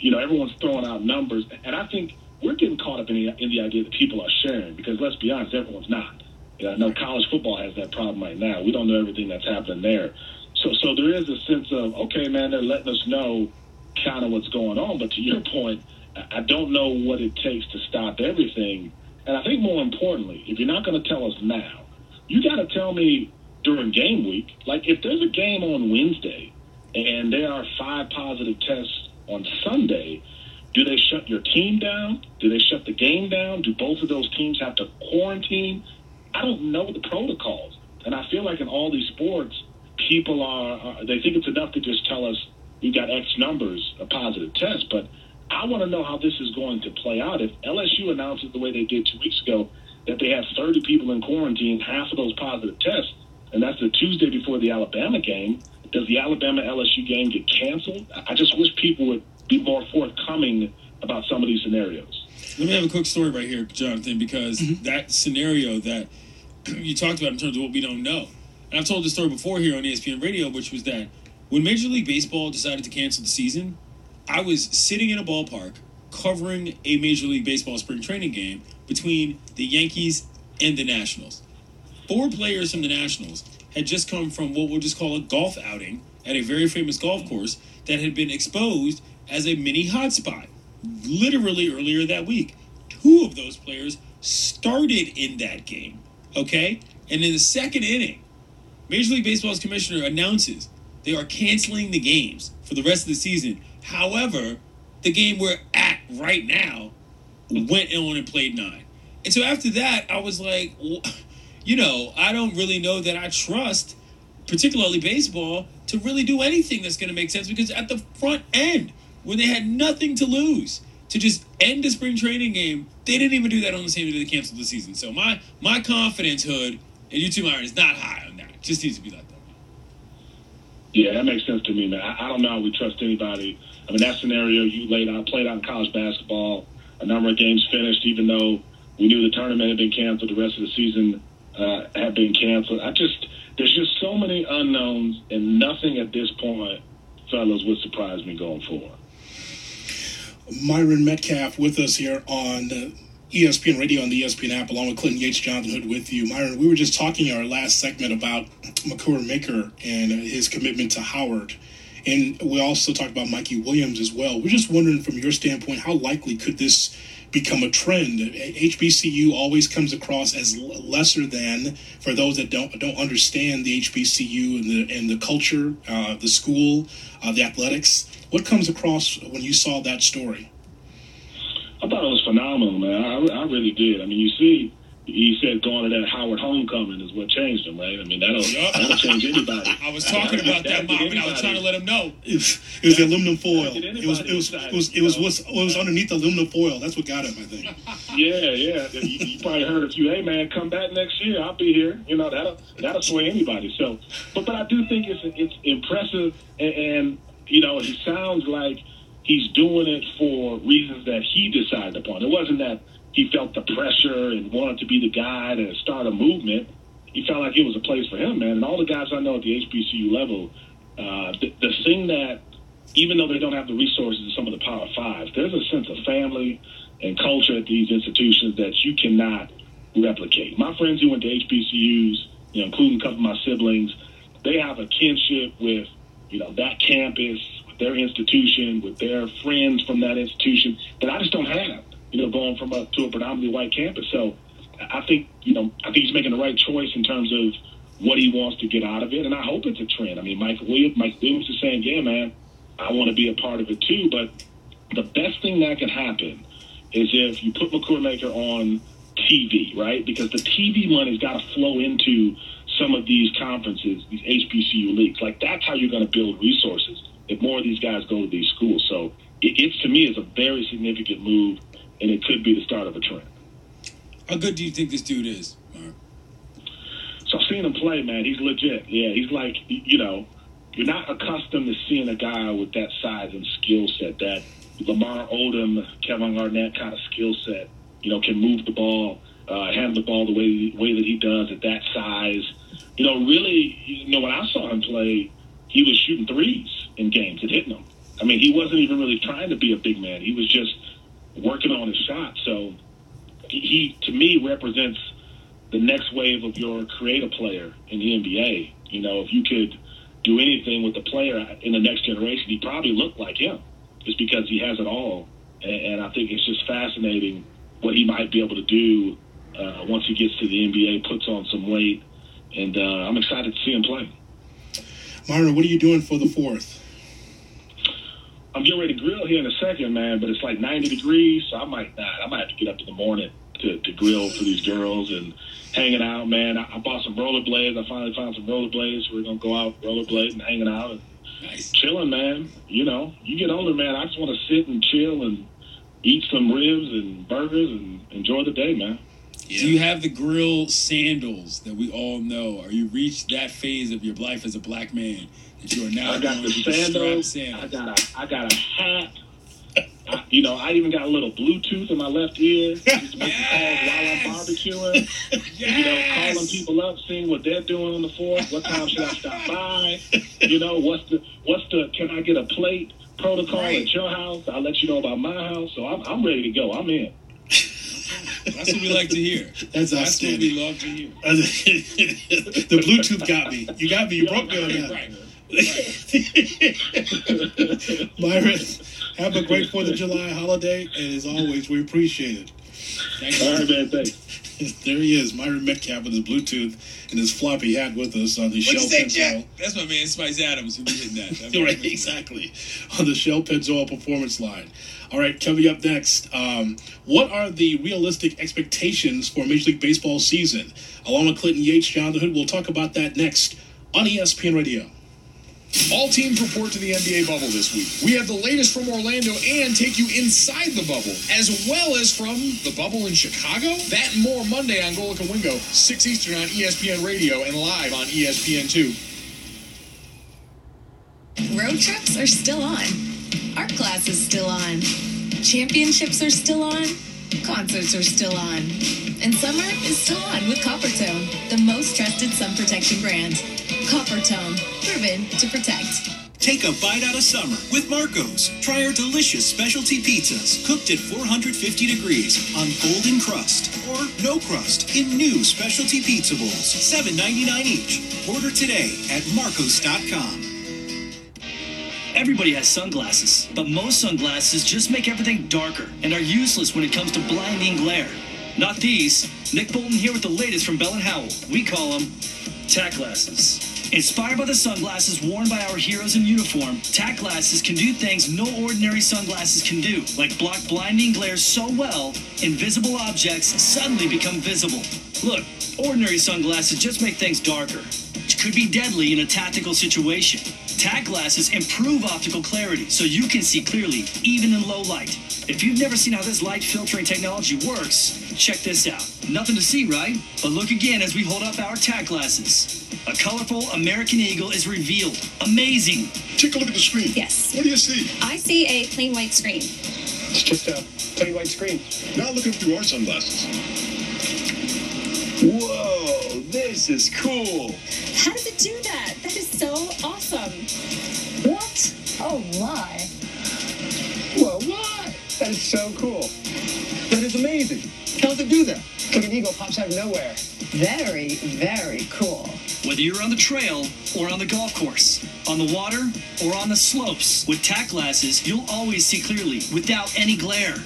you know, everyone's throwing out numbers. And I think we're getting caught up in the, in the idea that people are sharing because let's be honest, everyone's not. You know, I know college football has that problem right now. We don't know everything that's happening there. So, so there is a sense of, okay, man, they're letting us know kind of what's going on. But to your point, I I don't know what it takes to stop everything. And I think more importantly, if you're not going to tell us now, you got to tell me during game week. Like if there's a game on Wednesday and there are five positive tests on Sunday, do they shut your team down? Do they shut the game down? Do both of those teams have to quarantine? I don't know the protocols. And I feel like in all these sports, people are, are they think it's enough to just tell us you got X numbers of positive tests, but I want to know how this is going to play out. If LSU announces the way they did two weeks ago that they have 30 people in quarantine, half of those positive tests, and that's the Tuesday before the Alabama game, does the Alabama LSU game get canceled? I just wish people would be more forthcoming about some of these scenarios. Let me have a quick story right here, Jonathan, because mm-hmm. that scenario that you talked about in terms of what we don't know. And I've told this story before here on ESPN Radio, which was that when Major League Baseball decided to cancel the season, I was sitting in a ballpark covering a Major League Baseball spring training game between the Yankees and the Nationals. Four players from the Nationals had just come from what we'll just call a golf outing at a very famous golf course that had been exposed as a mini hotspot literally earlier that week. Two of those players started in that game, okay? And in the second inning, Major League Baseball's commissioner announces they are canceling the games for the rest of the season. However, the game we're at right now went on and played nine. And so after that, I was like, you know, I don't really know that I trust, particularly baseball, to really do anything that's going to make sense because at the front end, when they had nothing to lose, to just end a spring training game, they didn't even do that on the same day they canceled the season. So my my confidence, Hood, and you two, Myron, is not high on that. It just needs to be like that. Yeah, that makes sense to me, man. I, I don't know how we trust anybody. I mean, that scenario you laid out, played out in college basketball. A number of games finished, even though we knew the tournament had been canceled, the rest of the season uh, had been canceled. I just, there's just so many unknowns, and nothing at this point, fellas, would surprise me going forward. Myron Metcalf with us here on ESPN Radio on the ESPN app, along with Clinton Yates, Jonathan Hood with you. Myron, we were just talking in our last segment about Makur Maker and his commitment to Howard. And we also talked about Mikey Williams as well. We're just wondering, from your standpoint, how likely could this become a trend? HBCU always comes across as lesser than for those that don't don't understand the HBCU and the and the culture, uh, the school, uh, the athletics. What comes across when you saw that story? I thought it was phenomenal, man. I, I really did. I mean, you see, he said going to that Howard homecoming is what changed him, right? I mean, that'll, that'll change anybody. I was talking about that, Mom, and I was trying to let him know. It was, it was the aluminum foil. It was it was it was it was, was, it was underneath the aluminum foil. That's what got him, I think. Yeah, yeah. You, you probably heard a few. Hey, man, come back next year. I'll be here. You know that'll that'll sway anybody. So, but but I do think it's it's impressive, and, and you know he sounds like he's doing it for reasons that he decided upon. It wasn't that he felt the pressure and wanted to be the guy to start a movement. He felt like it was a place for him, man. And all the guys I know at the HBCU level, uh, the, the thing that even though they don't have the resources of some of the Power Fives, there's a sense of family and culture at these institutions that you cannot replicate. My friends who went to HBCUs, you know, including a couple of my siblings, they have a kinship with, you know, that campus, with their institution, with their friends from that institution that I just don't have. You know, going from a to a predominantly white campus. So I think, you know, I think he's making the right choice in terms of what he wants to get out of it, and I hope it's a trend. I mean, Mike Williams, Mike Williams is saying, "Yeah, man, I want to be a part of it too." But the best thing that can happen is if you put Makur Maker on TV, right? Because the TV money's got to flow into some of these conferences, these HBCU leagues. Like that's how you're going to build resources. If more of these guys go to these schools, so it, it's to me is a very significant move, and it could be the start of a trend. How good do you think this dude is, Mark? So I've seen him play, man. He's legit. Yeah, he's like, you know, you're not accustomed to seeing a guy with that size and skill set, that Lamar Odom, Kevin Garnett kind of skill set. You know, can move the ball, uh, handle the ball the way way that he does at that size. You know, really, you know, when I saw him play, he was shooting threes in games and hitting them. I mean, he wasn't even really trying to be a big man. He was just working on his shot. So he, to me represents the next wave of your creative player in the NBA. You know, if you could do anything with the player in the next generation, he probably looked like him, just because he has it all. And, and I think it's just fascinating what he might be able to do uh, once he gets to the NBA, puts on some weight, and uh, I'm excited to see him play. Myron, what are you doing for the fourth? I'm getting ready to grill here in a second, man, but it's like 90 degrees, so I might not. I might have to get up in the morning to, to grill for these girls and hanging out, man. I, I bought some rollerblades. I finally found some rollerblades. We're gonna go out rollerblade and hanging out and nice. chilling, man. You know, you get older, man. I just want to sit and chill and eat some ribs and burgers and enjoy the day, man. Do you have the grill sandals that we all know? Are you reached that phase of your life as a black man that you are now I got the with the strap sandals. I got a I got a hat. I, you know, I even got a little Bluetooth in my left ear just to make calls while I'm barbecuing. You know, calling people up, seeing what they're doing on the fourth. What time should I stop by? You know, what's the what's the can I get a plate protocol at your house? I'll let you know about my house. So I'm I'm ready to go. I'm in. That's what we like to hear. That's That's what we love to hear. the Bluetooth got me. You got me. You broke me on that. Right. Myron, have a great Fourth of July holiday, and as always, we appreciate it. Thank All right, man. Thanks. There he is, Myron Metcalf with his Bluetooth and his floppy hat with us on the What'd you Shell say, Pennzoil. Jack? That's my man Spice Adams who be hitting that. That's right, exactly. On the Shell Pennzoil performance line. All right, coming up next, um, what are the realistic expectations for Major League Baseball season? Along with Clinton Yates, Jonathan Hood, we'll talk about that next on ESPN Radio. All teams report to the NBA bubble this week. We have the latest from Orlando and take you inside the bubble, as well as from the bubble in Chicago. That and more Monday on Golic and Wingo, 6 Eastern on ESPN Radio and live on E ESPN2. Road trips are still on. Art class is still on. Championships are still on. Concerts are still on. And summer is still on with Coppertone, the most trusted sun protection brand. Coppertone, proven to protect. Take a bite out of summer with Marco's. Try our delicious specialty pizzas cooked at 450 degrees on golden crust or no crust in new specialty pizza bowls, $7.99 each. Order today at marcos.com. Everybody has sunglasses, but most sunglasses just make everything darker and are useless when it comes to blinding glare. Not these. Nick Bolton here with the latest from Bell and Howell. We call them tack glasses. Inspired by the sunglasses worn by our heroes in uniform, tack glasses can do things no ordinary sunglasses can do, like block blinding glare so well, invisible objects suddenly become visible. Look, ordinary sunglasses just make things darker, could be deadly in a tactical situation. Tack glasses improve optical clarity so you can see clearly, even in low light. If you've never seen how this light filtering technology works, check this out. Nothing to see, right? But look again as we hold up our tack glasses. A colorful American eagle is revealed. Amazing. Take a look at the screen. Yes. What do you see? I see a plain white screen. It's just a plain white screen. Now looking through our sunglasses. Whoa, this is cool. How does it do that? That is so awesome. What? Oh my. Whoa, what? That is so cool. That is amazing. How does it do that? Like an eagle pops out of nowhere. Very, very cool. Whether you're on the trail or on the golf course, on the water or on the slopes, with tack glasses, you'll always see clearly without any glare.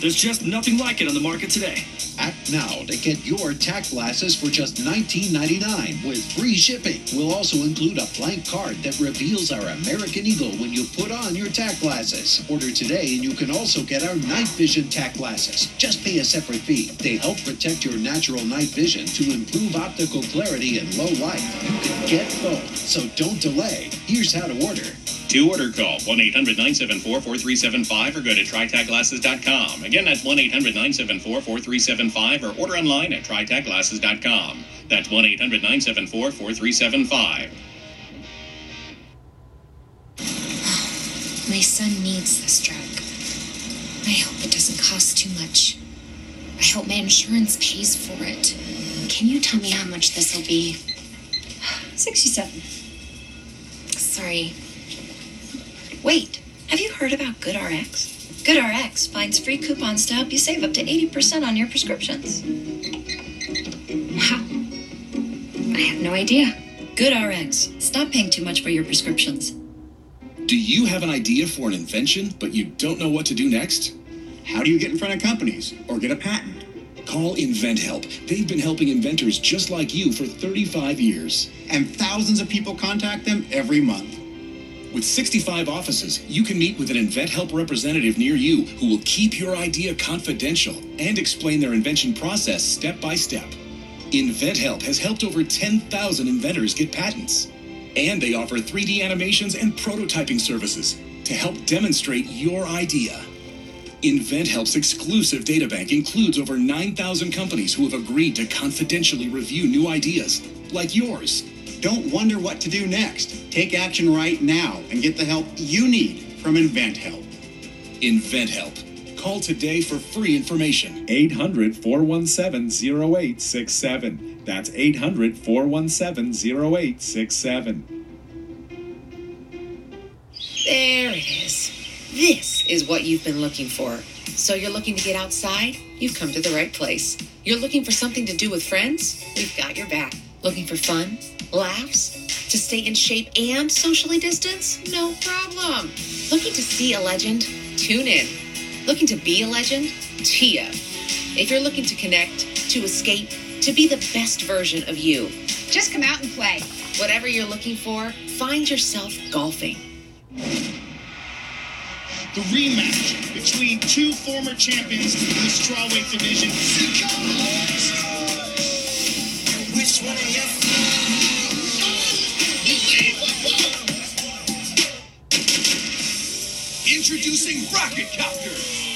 There's just nothing like it on the market today. Act now to get your tack glasses for just $19.99 with free shipping. We'll also include a blank card that reveals our American Eagle when you put on your tack glasses. Order today and you can also get our night vision tack glasses. Just pay a separate fee. They help protect your natural night vision to improve optical clarity in low light. You can get both, so don't delay. Here's how to order. To order, call 1 800 974 4375 or go to trytacglasses.com. Again, that's 1 800 974 4375 or order online at trytacglasses.com. That's 1 800 974 4375. My son needs this drug. I hope it doesn't cost too much. I hope my insurance pays for it. Can you tell me how much this will be? 67. Sorry. Wait, have you heard about GoodRx? GoodRx finds free coupons to help you save up to 80% on your prescriptions. Wow. I have no idea. GoodRx. Stop paying too much for your prescriptions. Do you have an idea for an invention, but you don't know what to do next? How do you get in front of companies or get a patent? Call InventHelp. They've been helping inventors just like you for 35 years. And thousands of people contact them every month. With 65 offices, you can meet with an InventHelp representative near you who will keep your idea confidential and explain their invention process step by step. InventHelp has helped over 10,000 inventors get patents. And they offer 3D animations and prototyping services to help demonstrate your idea. InventHelp's exclusive databank includes over 9,000 companies who have agreed to confidentially review new ideas, like yours. Don't wonder what to do next. Take action right now and get the help you need from InventHelp. InventHelp. Call today for free information. 800 417 0867. That's 800 417 0867. There it is. This is what you've been looking for. So you're looking to get outside? You've come to the right place. You're looking for something to do with friends? We've got your back. Looking for fun? Laughs? To stay in shape and socially distance? No problem. Looking to see a legend? Tune in. Looking to be a legend? Tia. If you're looking to connect, to escape, to be the best version of you, Just come out and play. whatever you're looking for, find yourself golfing. The rematch between two former champions in the strawweight division. Introducing Rocket Copter,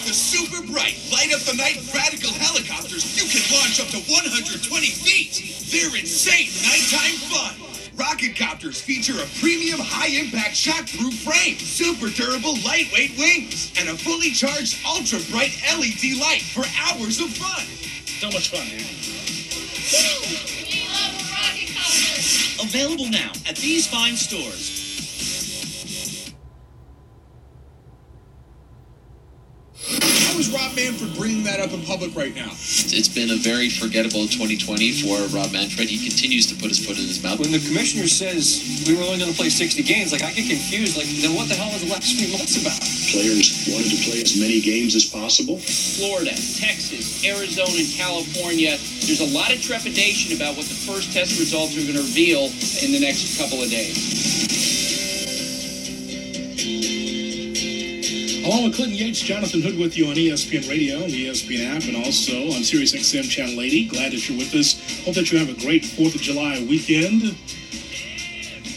the super bright, light up the night radical helicopters you can launch up to 120 feet. They're insane nighttime fun. Rocket Copters feature a premium high impact shockproof frame, super durable lightweight wings, and a fully charged ultra bright LED light for hours of fun. So much fun, man. Woo! We love rocket copters. Available now at these fine stores. How is Rob Manfred bringing that up in public right now? It's been a very forgettable 2020 for Rob Manfred. He continues to put his foot in his mouth. When the commissioner says we were only going to play 60 games, like I get confused. Like, then what the hell is the last three months about? Players wanted to play as many games as possible. Florida, Texas, Arizona, and California, there's a lot of trepidation about what the first test results are going to reveal in the next couple of days. Along with Clinton Yates, Jonathan Hood with you on ESPN Radio and the ESPN app, and also on Sirius XM Channel 80. Glad that you're with us. Hope that you have a great 4th of July weekend.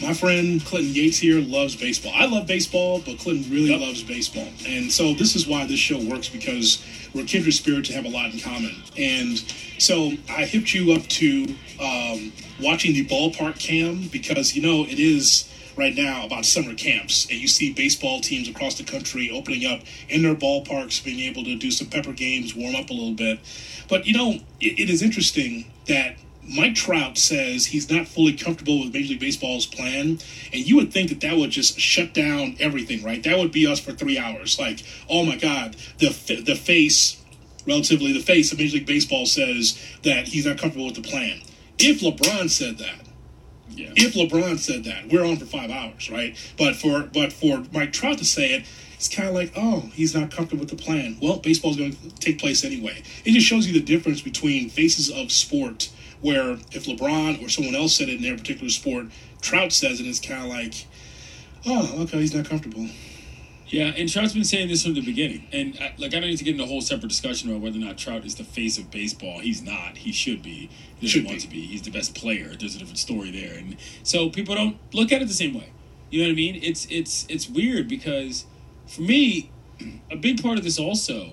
My friend Clinton Yates here loves baseball. I love baseball, but Clinton really loves baseball. And so this is why this show works because we're kindred spirits and have a lot in common. And so I hipped you up to um, watching the ballpark cam because, you know, it is right now about summer camps and you see baseball teams across the country opening up in their ballparks being able to do some pepper games warm up a little bit. But you know it, it is interesting that mike trout says he's not fully comfortable with major league baseball's plan and you would think that that would just shut down everything right? That would be us for three hours. Like oh my god the the face relatively the face of major league baseball says that he's not comfortable with the plan. If lebron said that if LeBron said that, we're on for five hours, right? But for but for Mike Trout to say it, it's kind of like, oh, he's not comfortable with the plan. Well, baseball's going to take place anyway. It just shows you the difference between faces of sport, where if LeBron or someone else said it in their particular sport, Trout says it, it's kind of like, oh, okay, he's not comfortable. Yeah, and Trout's been saying this from the beginning. And I, like, I don't need to get into a whole separate discussion about whether or not Trout is the face of baseball. He's not. He should be. He doesn't Should want be. to be. He's the best player. There's a different story there, and so people don't look at it the same way. You know what I mean? It's it's it's weird because for me, a big part of this also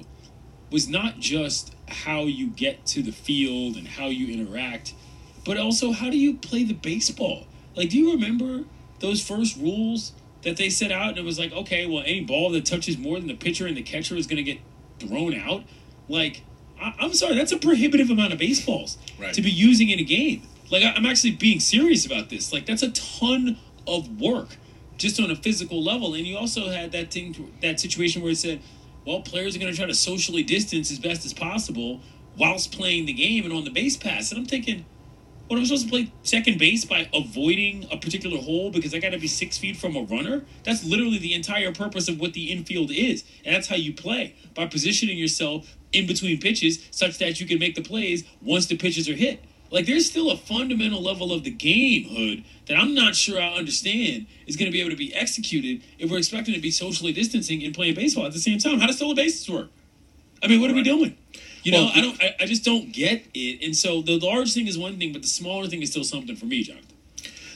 was not just how you get to the field and how you interact, but also how do you play the baseball? Like, do you remember those first rules that they set out, and it was like, okay, well, any ball that touches more than the pitcher and the catcher is going to get thrown out. Like, I, I'm sorry, that's a prohibitive amount of baseballs Right. to be using in a game. Like, I, I'm actually being serious about this. Like, that's a ton of work just on a physical level. And you also had that thing, that situation where it said, well, players are going to try to socially distance as best as possible whilst playing the game and on the base pass. And I'm thinking, what am I supposed to play second base by avoiding a particular hole because I got to be six feet from a runner? That's literally the entire purpose of what the infield is, and that's how you play by positioning yourself in between pitches such that you can make the plays once the pitches are hit. Like there's still a fundamental level of the game, Hood, that I'm not sure I understand is going to be able to be executed if we're expecting to be socially distancing and playing baseball at the same time. How does stolen bases work? I mean, what are we doing? You know, I don't. I, I just don't get it. And so the large thing is one thing, but the smaller thing is still something for me, Jonathan.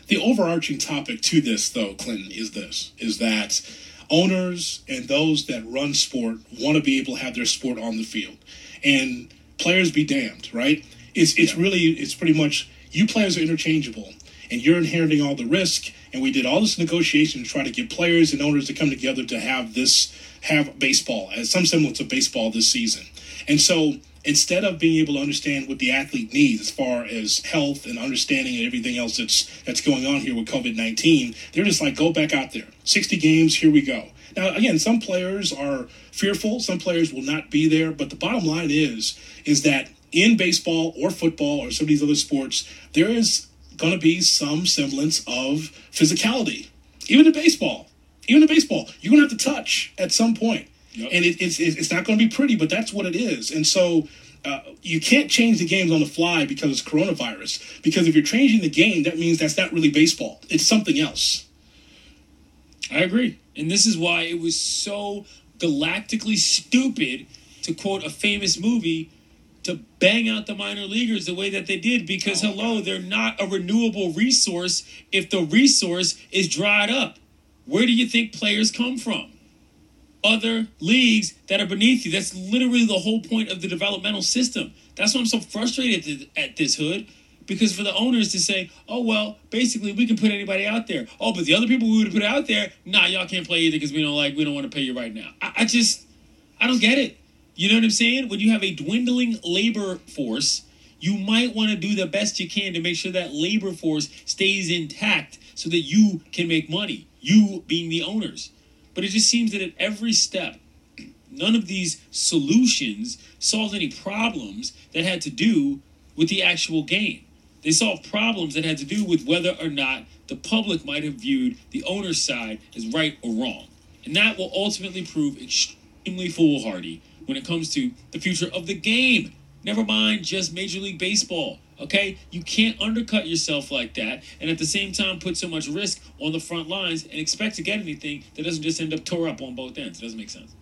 The overarching topic to this, though, Clinton, is this: is that owners and those that run sport want to be able to have their sport on the field, and players be damned, right? It's it's really it's pretty much you players are interchangeable, and you're inheriting all the risk. And we did all this negotiation to try to get players and owners to come together to have this have baseball as some semblance of baseball this season. And so instead of being able to understand what the athlete needs as far as health and understanding and everything else that's that's going on here with COVID nineteen, they're just like, go back out there. Sixty games, here we go. Now again, some players are fearful, some players will not be there, but the bottom line is is that in baseball or football or some of these other sports, there is gonna be some semblance of physicality. Even in baseball. Even in baseball, you're gonna have to touch at some point. And it, it's it's not going to be pretty, but that's what it is. And so uh, you can't change the games on the fly because it's coronavirus. Because if you're changing the game, that means that's not really baseball. It's something else. I agree. And this is why it was so galactically stupid to quote a famous movie to bang out the minor leaguers the way that they did because hello, they're not a renewable resource if the resource is dried up. Where do you think players come from? Other leagues that are beneath you. That's literally the whole point of the developmental system. That's why I'm so frustrated at, this hood because for the owners to say, oh, well, basically we can put anybody out there. Oh, but the other people we would put out there, nah, y'all can't play either because we don't like, we don't want to pay you right now. I, I just, I don't get it. You know what I'm saying? When you have a dwindling labor force, you might want to do the best you can to make sure that labor force stays intact so that you can make money, you being the owners. But it just seems that at every step, none of these solutions solved any problems that had to do with the actual game. They solved problems that had to do with whether or not the public might have viewed the owner's side as right or wrong. And that will ultimately prove extremely foolhardy when it comes to the future of the game. Never mind just Major League Baseball. Okay? You can't undercut yourself like that and at the same time put so much risk on the front lines and expect to get anything that doesn't just end up tore up on both ends. It doesn't make sense.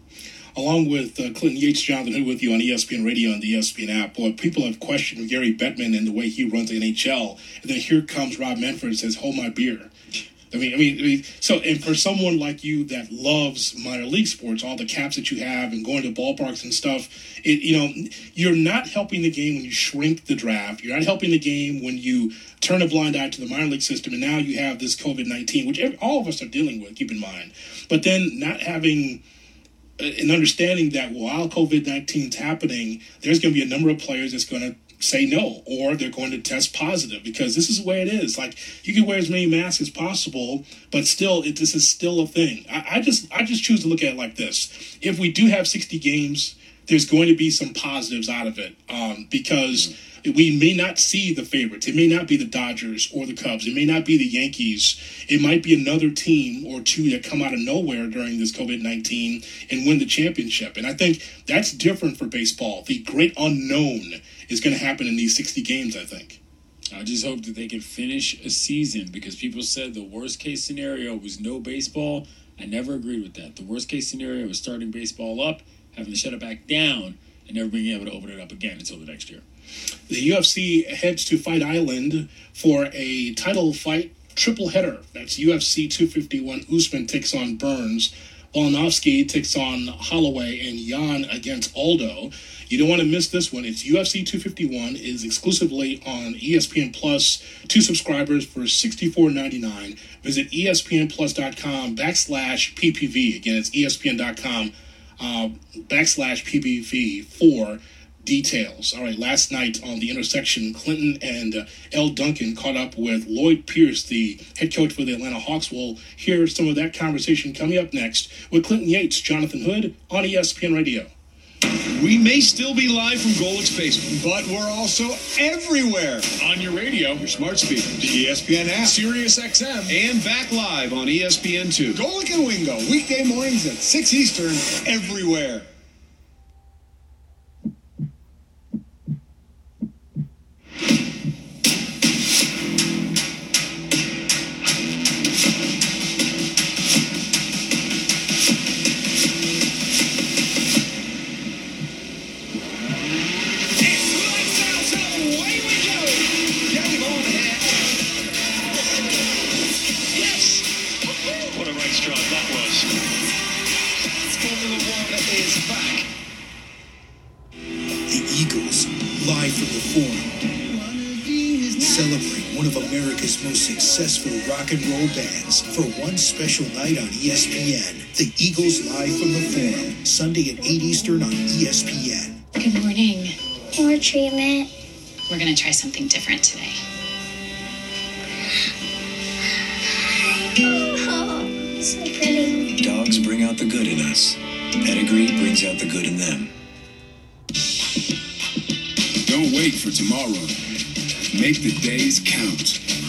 Along with uh, Clinton Yates, Jonathan Hood with you on ESPN Radio and the ESPN app. Boy, people have questioned Gary Bettman and the way he runs the NHL. And then here comes Rob Manfred and says, hold my beer. I mean, I mean, I mean, so and for someone like you that loves minor league sports, all the caps that you have and going to ballparks and stuff, it you know, you're not helping the game when you shrink the draft. You're not helping the game when you turn a blind eye to the minor league system, and now you have this COVID nineteen, which all of us are dealing with. Keep in mind, but then not having uh, an understanding that while COVID 19 is happening, there's going to be a number of players that's going to say no or they're going to test positive because this is the way it is. Like you can wear as many masks as possible, but still, it, this is still a thing. I, I just I just choose to look at it like this: if we do have 60 games, there's going to be some positives out of it um, because we may not see the favorites. It may not be the Dodgers or the Cubs. It may not be the Yankees. It might be another team or two that come out of nowhere during this COVID 19 and win the championship. And I think that's different for baseball. The great unknown is going to happen in these 60 games, I think. I just hope that they can finish a season because people said the worst case scenario was no baseball. I never agreed with that. The worst case scenario was starting baseball up, having to shut it back down, and never being able to open it up again until the next year. The UFC heads to Fight Island for a title fight triple header. That's UFC 251. Usman takes on Burns. Volkanovski takes on Holloway and Yan against Aldo. You don't want to miss this one. It's UFC 251. is exclusively on ESPN Plus. Two subscribers for $64.99. Visit ESPNPlus.com backslash PPV. Again, it's ESPN.com uh, backslash PPV for details. All right, last night on the intersection, Clinton and uh, Elle Duncan caught up with Lloyd Pierce, the head coach for the Atlanta Hawks. We'll hear some of that conversation coming up next with Clinton Yates, Jonathan Hood on ESPN Radio. We may still be live from Golic's basement, but we're also everywhere. On your radio, your smart speakers, the ESPN app, Sirius XM, and back live on E ESPN2. Golic and Wingo, weekday mornings at 6 Eastern, everywhere. America's most successful rock and roll bands for one special night on ESPN. The Eagles live from the Forum, Sunday at 8 Eastern on ESPN. Good morning. More treatment. We're going to try something different today. Oh, so pretty. Dogs bring out the good in us. Pedigree brings out the good in them. Don't wait for tomorrow. Make the days count.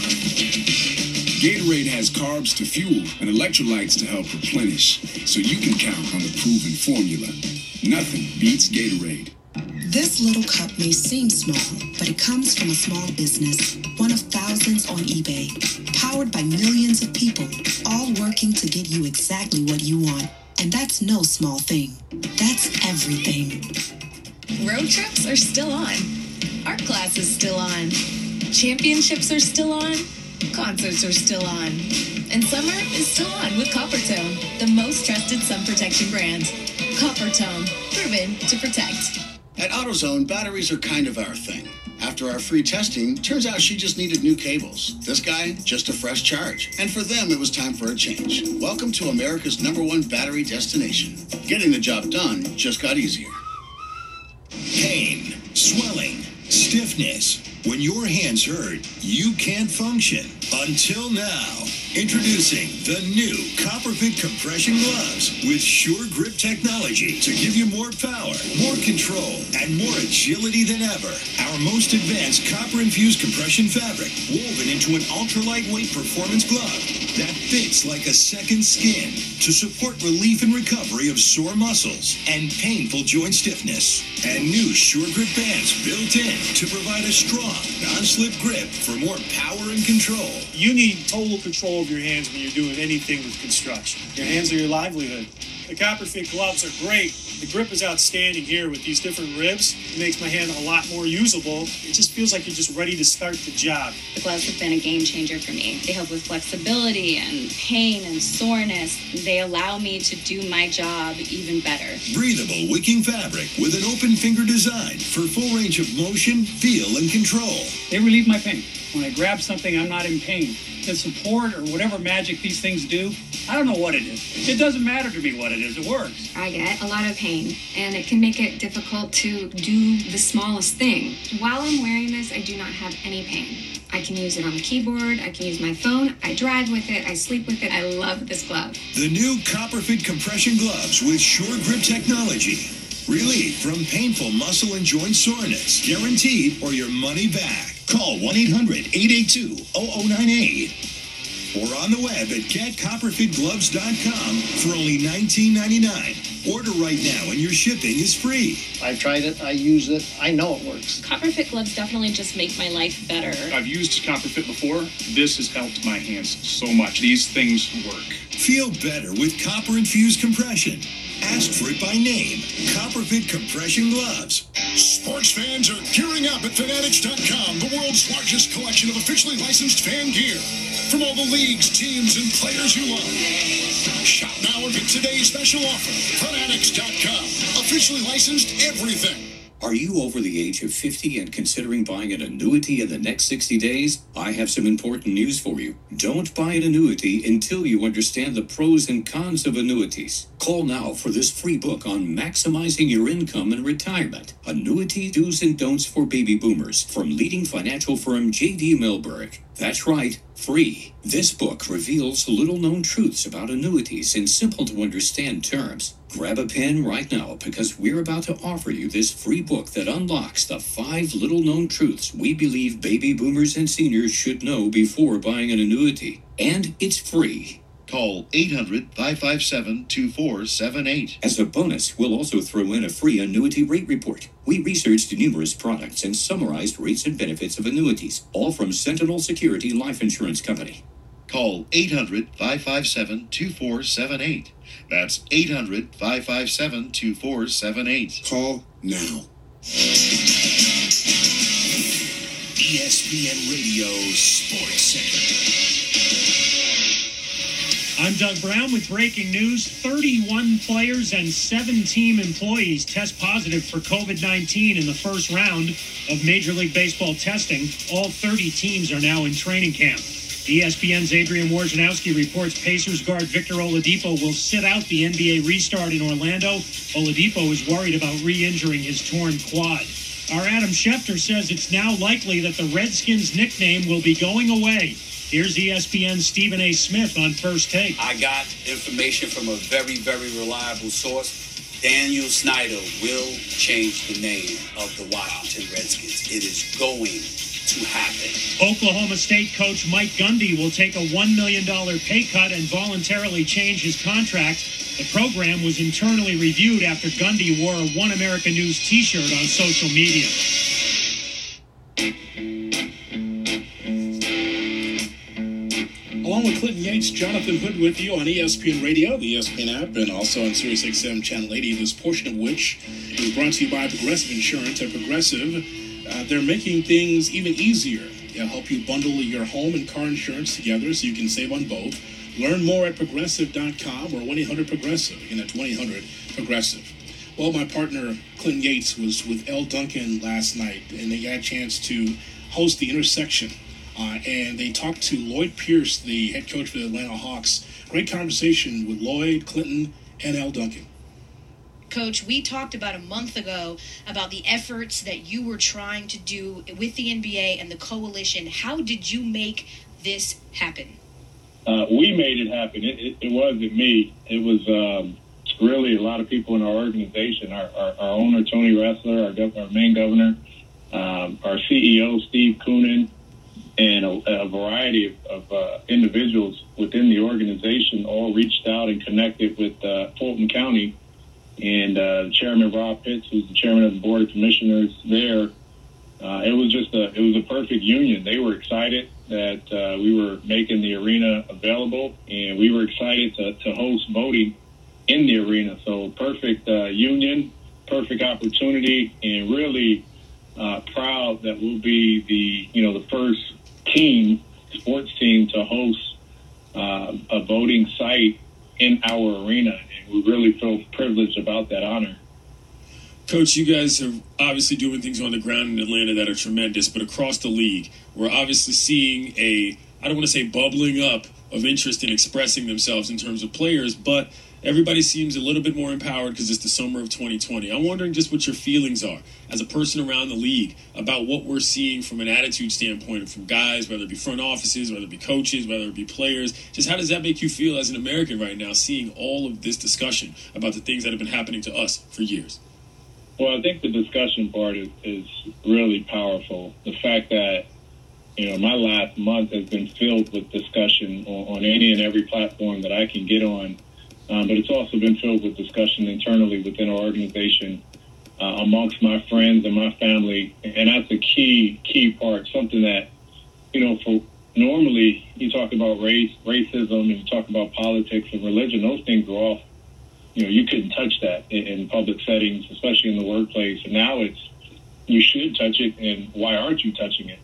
Gatorade has carbs to fuel and electrolytes to help replenish, so you can count on the proven formula. Nothing beats Gatorade. This little cup may seem small, but it comes from a small business, one of thousands on eBay, powered by millions of people, all working to get you exactly what you want. And that's no small thing. That's everything. Road trips are still on. Art class is still on. Championships are still on. Concerts are still on. And summer is still on with Coppertone, the most trusted sun protection brand. Coppertone, proven to protect. At AutoZone, batteries are kind of our thing. After our free testing, turns out she just needed new cables. This guy, just a fresh charge. And for them, it was time for a change. Welcome to America's number one battery destination. Getting the job done just got easier. Pain, swelling, stiffness. When your hands hurt, you can't function. Until now. Introducing the new Copperfit compression gloves with Sure Grip technology to give you more power, more control, and more agility than ever. Our most advanced copper infused compression fabric woven into an ultra lightweight performance glove that fits like a second skin to support relief and recovery of sore muscles and painful joint stiffness. And new Sure Grip bands built in to provide a strong, non-slip grip for more power and control. You need total control of your hands when you're doing anything with construction. Your hands are your livelihood. The Copperfit gloves are great. The grip is outstanding here with these different ribs. It makes my hand a lot more usable. It just feels like you're just ready to start the job. The gloves have been a game changer for me. They help with flexibility and pain and soreness. They allow me to do my job even better. Breathable wicking fabric with an open finger design for full range of motion, feel, and control. They relieve my pain. When I grab something, I'm not in pain. The support or whatever magic these things do, I don't know what it is. It doesn't matter to me what it is. It works. I get a lot of pain, and it can make it difficult to do the smallest thing. While I'm wearing this, I do not have any pain. I can use it on the keyboard, I can use my phone, I drive with it, I sleep with it. I love this glove. The new Copperfit compression gloves with Sure Grip technology. Relief from painful muscle and joint soreness. Guaranteed or your money back. Call 1 800 882 0098 or on the web at getcopperfitgloves.com for only $19.99. Order right now and your shipping is free. I've tried it, I use it, I know it works. Copperfit gloves definitely just make my life better. I've used Copperfit before. This has helped my hands so much. These things work. Feel better with copper infused compression. Ask for it by name. Copperfit compression gloves. Sports fans are gearing up at Fanatics.com, the world's largest collection of officially licensed fan gear. From all the leagues, teams, and players you love. Shop now and get today's special offer, Fanatics.com. Officially licensed everything. Are you over the age of 50 and considering buying an annuity in the next 60 days? I have some important news for you. Don't buy an annuity until you understand the pros and cons of annuities. Call now for this free book on maximizing your income in retirement. Annuity do's and don'ts for baby boomers from leading financial firm JD Mellberg. That's right, free. This book reveals little known truths about annuities in simple to understand terms. Grab a pen right now because we're about to offer you this free book that unlocks the five little known truths we believe baby boomers and seniors should know before buying an annuity. And it's free. Call 800 557 2478. As a bonus, we'll also throw in a free annuity rate report. We researched numerous products and summarized rates and benefits of annuities, all from Sentinel Security Life Insurance Company. Call 800 557 2478. That's 800 557 2478. Call now. ESPN Radio Sports Center. I'm Doug Brown with breaking news. 31 players and seven team employees test positive for COVID 19 in the first round of Major League Baseball testing. All 30 teams are now in training camp. ESPN's Adrian Wojnarowski reports Pacers guard Victor Oladipo will sit out the NBA restart in Orlando. Oladipo is worried about re-injuring his torn quad. Our Adam Schefter says it's now likely that the Redskins nickname will be going away. Here's ESPN's Stephen A. Smith on first take. I got information from a very, very reliable source. Daniel Snyder will change the name of the Washington Redskins. It is going to happen. Oklahoma State coach Mike Gundy will take a $1 million pay cut and voluntarily change his contract. The program was internally reviewed after Gundy wore a One America News t shirt on social media. Along with Clinton Yates, Jonathan Hood with you on ESPN Radio, the ESPN app, and also on SiriusXM Channel 80, this portion of which is brought to you by Progressive Insurance. At Progressive, uh, they're making things even easier. They'll help you bundle your home and car insurance together so you can save on both. Learn more at progressive.com or 1 800 Progressive. Again, that's 1 800 Progressive. Well, my partner Clinton Yates was with Elle Duncan last night, and they got a chance to host the intersection. Uh, and they talked to Lloyd Pierce, the head coach for the Atlanta Hawks. Great conversation with Lloyd, Clinton, and Elle Duncan. Coach, we talked about a month ago about the efforts that you were trying to do with the NBA and the coalition. How did you make this happen? Uh, we made it happen. It, it, it wasn't me. It was um, really a lot of people in our organization. Our, our, our owner, Tony Ressler, our, gov- our main governor, um, our CEO, Steve Koonin, and a, a variety of, of uh, individuals within the organization all reached out and connected with uh, Fulton County and uh, Chairman Rob Pitts, who's the chairman of the board of commissioners there. Uh, it was just a it was a perfect union. They were excited that uh, we were making the arena available, and we were excited to, to host voting in the arena. So perfect uh, union, perfect opportunity, and really uh, proud that we'll be the you know the first team, sports team, to host uh, a voting site in our arena, and we really feel privileged about that honor. Coach, you guys are obviously doing things on the ground in Atlanta that are tremendous, but across the league, we're obviously seeing a, I don't want to say bubbling up of interest in expressing themselves in terms of players, but everybody seems a little bit more empowered because it's the summer of 2020. I'm wondering just what your feelings are as a person around the league about what we're seeing from an attitude standpoint from guys, whether it be front offices, whether it be coaches, whether it be players. Just how does that make you feel as an American right now, seeing all of this discussion about the things that have been happening to us for years? Well, I think the discussion part is, is really powerful. The fact that, you know, my last month has been filled with discussion on, on any and every platform that I can get on. Um, but it's also been filled with discussion internally within our organization uh, amongst my friends and my family. And that's a key, key part, something that, you know, for normally you talk about race, racism, and you talk about politics and religion, those things are off you know, you couldn't touch that in, in public settings, especially in the workplace. And now it's, you should touch it, and why aren't you touching it?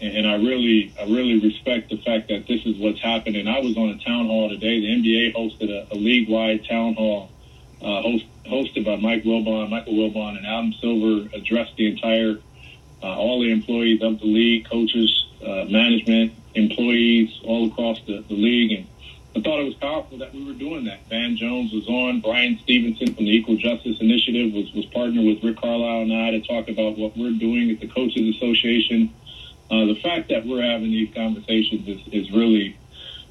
And, I really I really respect the fact that this is what's happening. I was on a town hall today. The NBA hosted a, a league-wide town hall uh, host, hosted by Mike Wilbon, Michael Wilbon, and Adam Silver addressed the entire uh, all the employees of the league, coaches, uh, management, employees all across the, the league, and I thought it was powerful that we were doing that. Van Jones was on. Bryan Stevenson from the Equal Justice Initiative was, was partnered with Rick Carlisle and I to talk about what we're doing at the Coaches Association. Uh, the fact that we're having these conversations is, is really,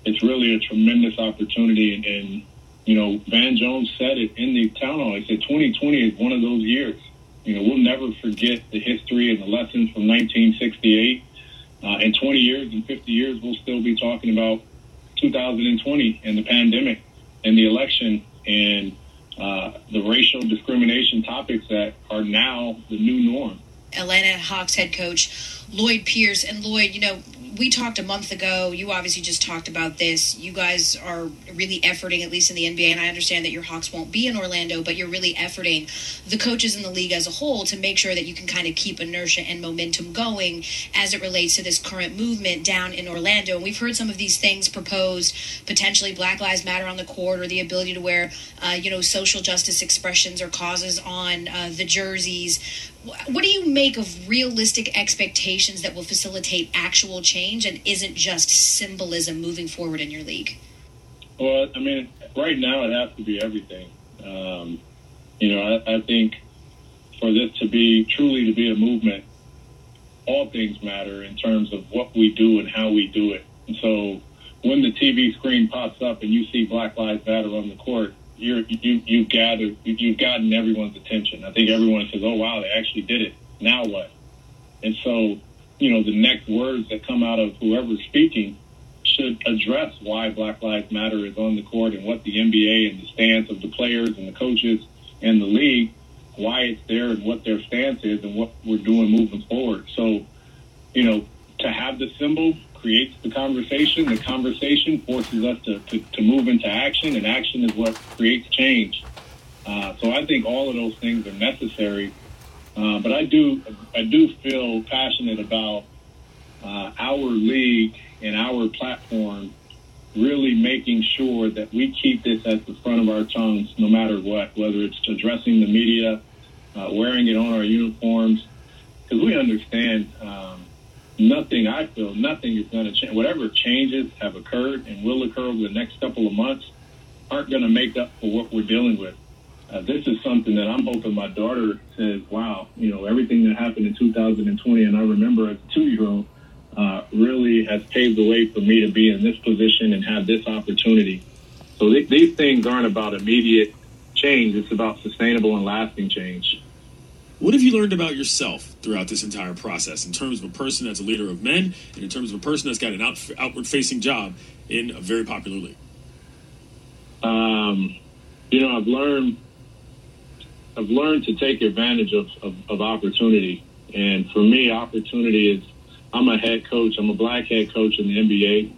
it's really a tremendous opportunity. And, and, you know, Van Jones said it in the town hall. He said 2020 is one of those years. You know, we'll never forget the history and the lessons from 1968. Uh, in 20 years and 50 years, we'll still be talking about 2020 and the pandemic and the election and uh, the racial discrimination topics that are now the new norm. Atlanta Hawks head coach Lloyd Pierce. And Lloyd, you know, we talked a month ago. You obviously just talked about this. You guys are really efforting, at least in the NBA, and I understand that your Hawks won't be in Orlando, but you're really efforting the coaches in the league as a whole to make sure that you can kind of keep inertia and momentum going as it relates to this current movement down in Orlando. And we've heard some of these things proposed, potentially Black Lives Matter on the court, or the ability to wear, uh, you know, social justice expressions or causes on uh, the jerseys what do you make of realistic expectations that will facilitate actual change and isn't just symbolism moving forward in your league? Well, I mean, right now it has to be everything. Um, you know, I, I think for this to be truly to be a movement, all things matter in terms of what we do and how we do it. And so when the TV screen pops up and you see Black Lives Matter on the court, you're, you you've gathered you've gotten everyone's attention. I think everyone says, "Oh wow, they actually did it." Now what? And so, you know, the next words that come out of whoever's speaking should address why Black Lives Matter is on the court and what the NBA and the stance of the players and the coaches and the league, why it's there and what their stance is and what we're doing moving forward. So, you know, to have the symbol creates the conversation. The conversation forces us to, to, to move into action, and action is what creates change. Uh, so I think all of those things are necessary. Uh, but I do I do feel passionate about uh, our league and our platform really making sure that we keep this at the front of our tongues no matter what, whether it's addressing the media, uh, wearing it on our uniforms, because we understand um, nothing, I feel, nothing is going to change. Whatever changes have occurred and will occur over the next couple of months aren't going to make up for what we're dealing with. Uh, this is something that I'm hoping my daughter says, wow, you know, everything that happened in 2020, and I remember as a two year old, uh, really has paved the way for me to be in this position and have this opportunity. So th- these things aren't about immediate change, it's about sustainable and lasting change. What have you learned about yourself throughout this entire process in terms of a person that's a leader of men and in terms of a person that's got an out, outward facing job in a very popular league? Um, you know, I've learned I've learned to take advantage of, of, of opportunity. And for me, opportunity is I'm a head coach. I'm a black head coach in the NBA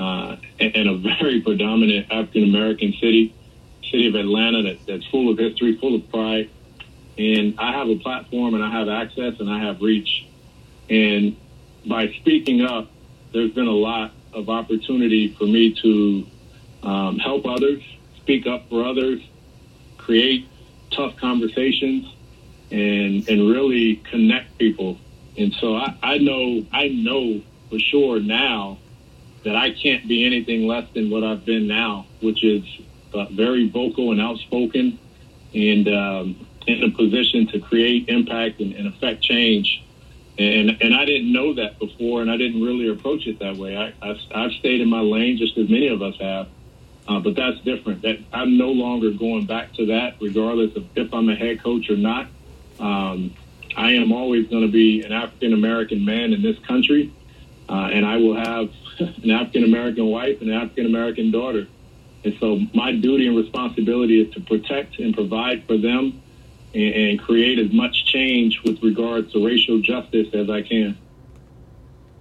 uh, in a very predominant African American city, city of Atlanta that, that's full of history, full of pride and I have a platform and I have access and I have reach. And by speaking up, there's been a lot of opportunity for me to um, help others, speak up for others, create tough conversations, and and really connect people. And so I, I know I know for sure now that I can't be anything less than what I've been now, which is uh, very vocal and outspoken, and um, in a position to create impact and, and affect change. And, and I didn't know that before, and I didn't really approach it that way. I, I, I've stayed in my lane just as many of us have. Uh, but that's different. That I'm no longer going back to that, regardless of if I'm a head coach or not. Um, I am always going to be an African American man in this country, uh, and I will have an African American wife and an African American daughter. And so my duty and responsibility is to protect and provide for them and, and create as much change with regards to racial justice as I can.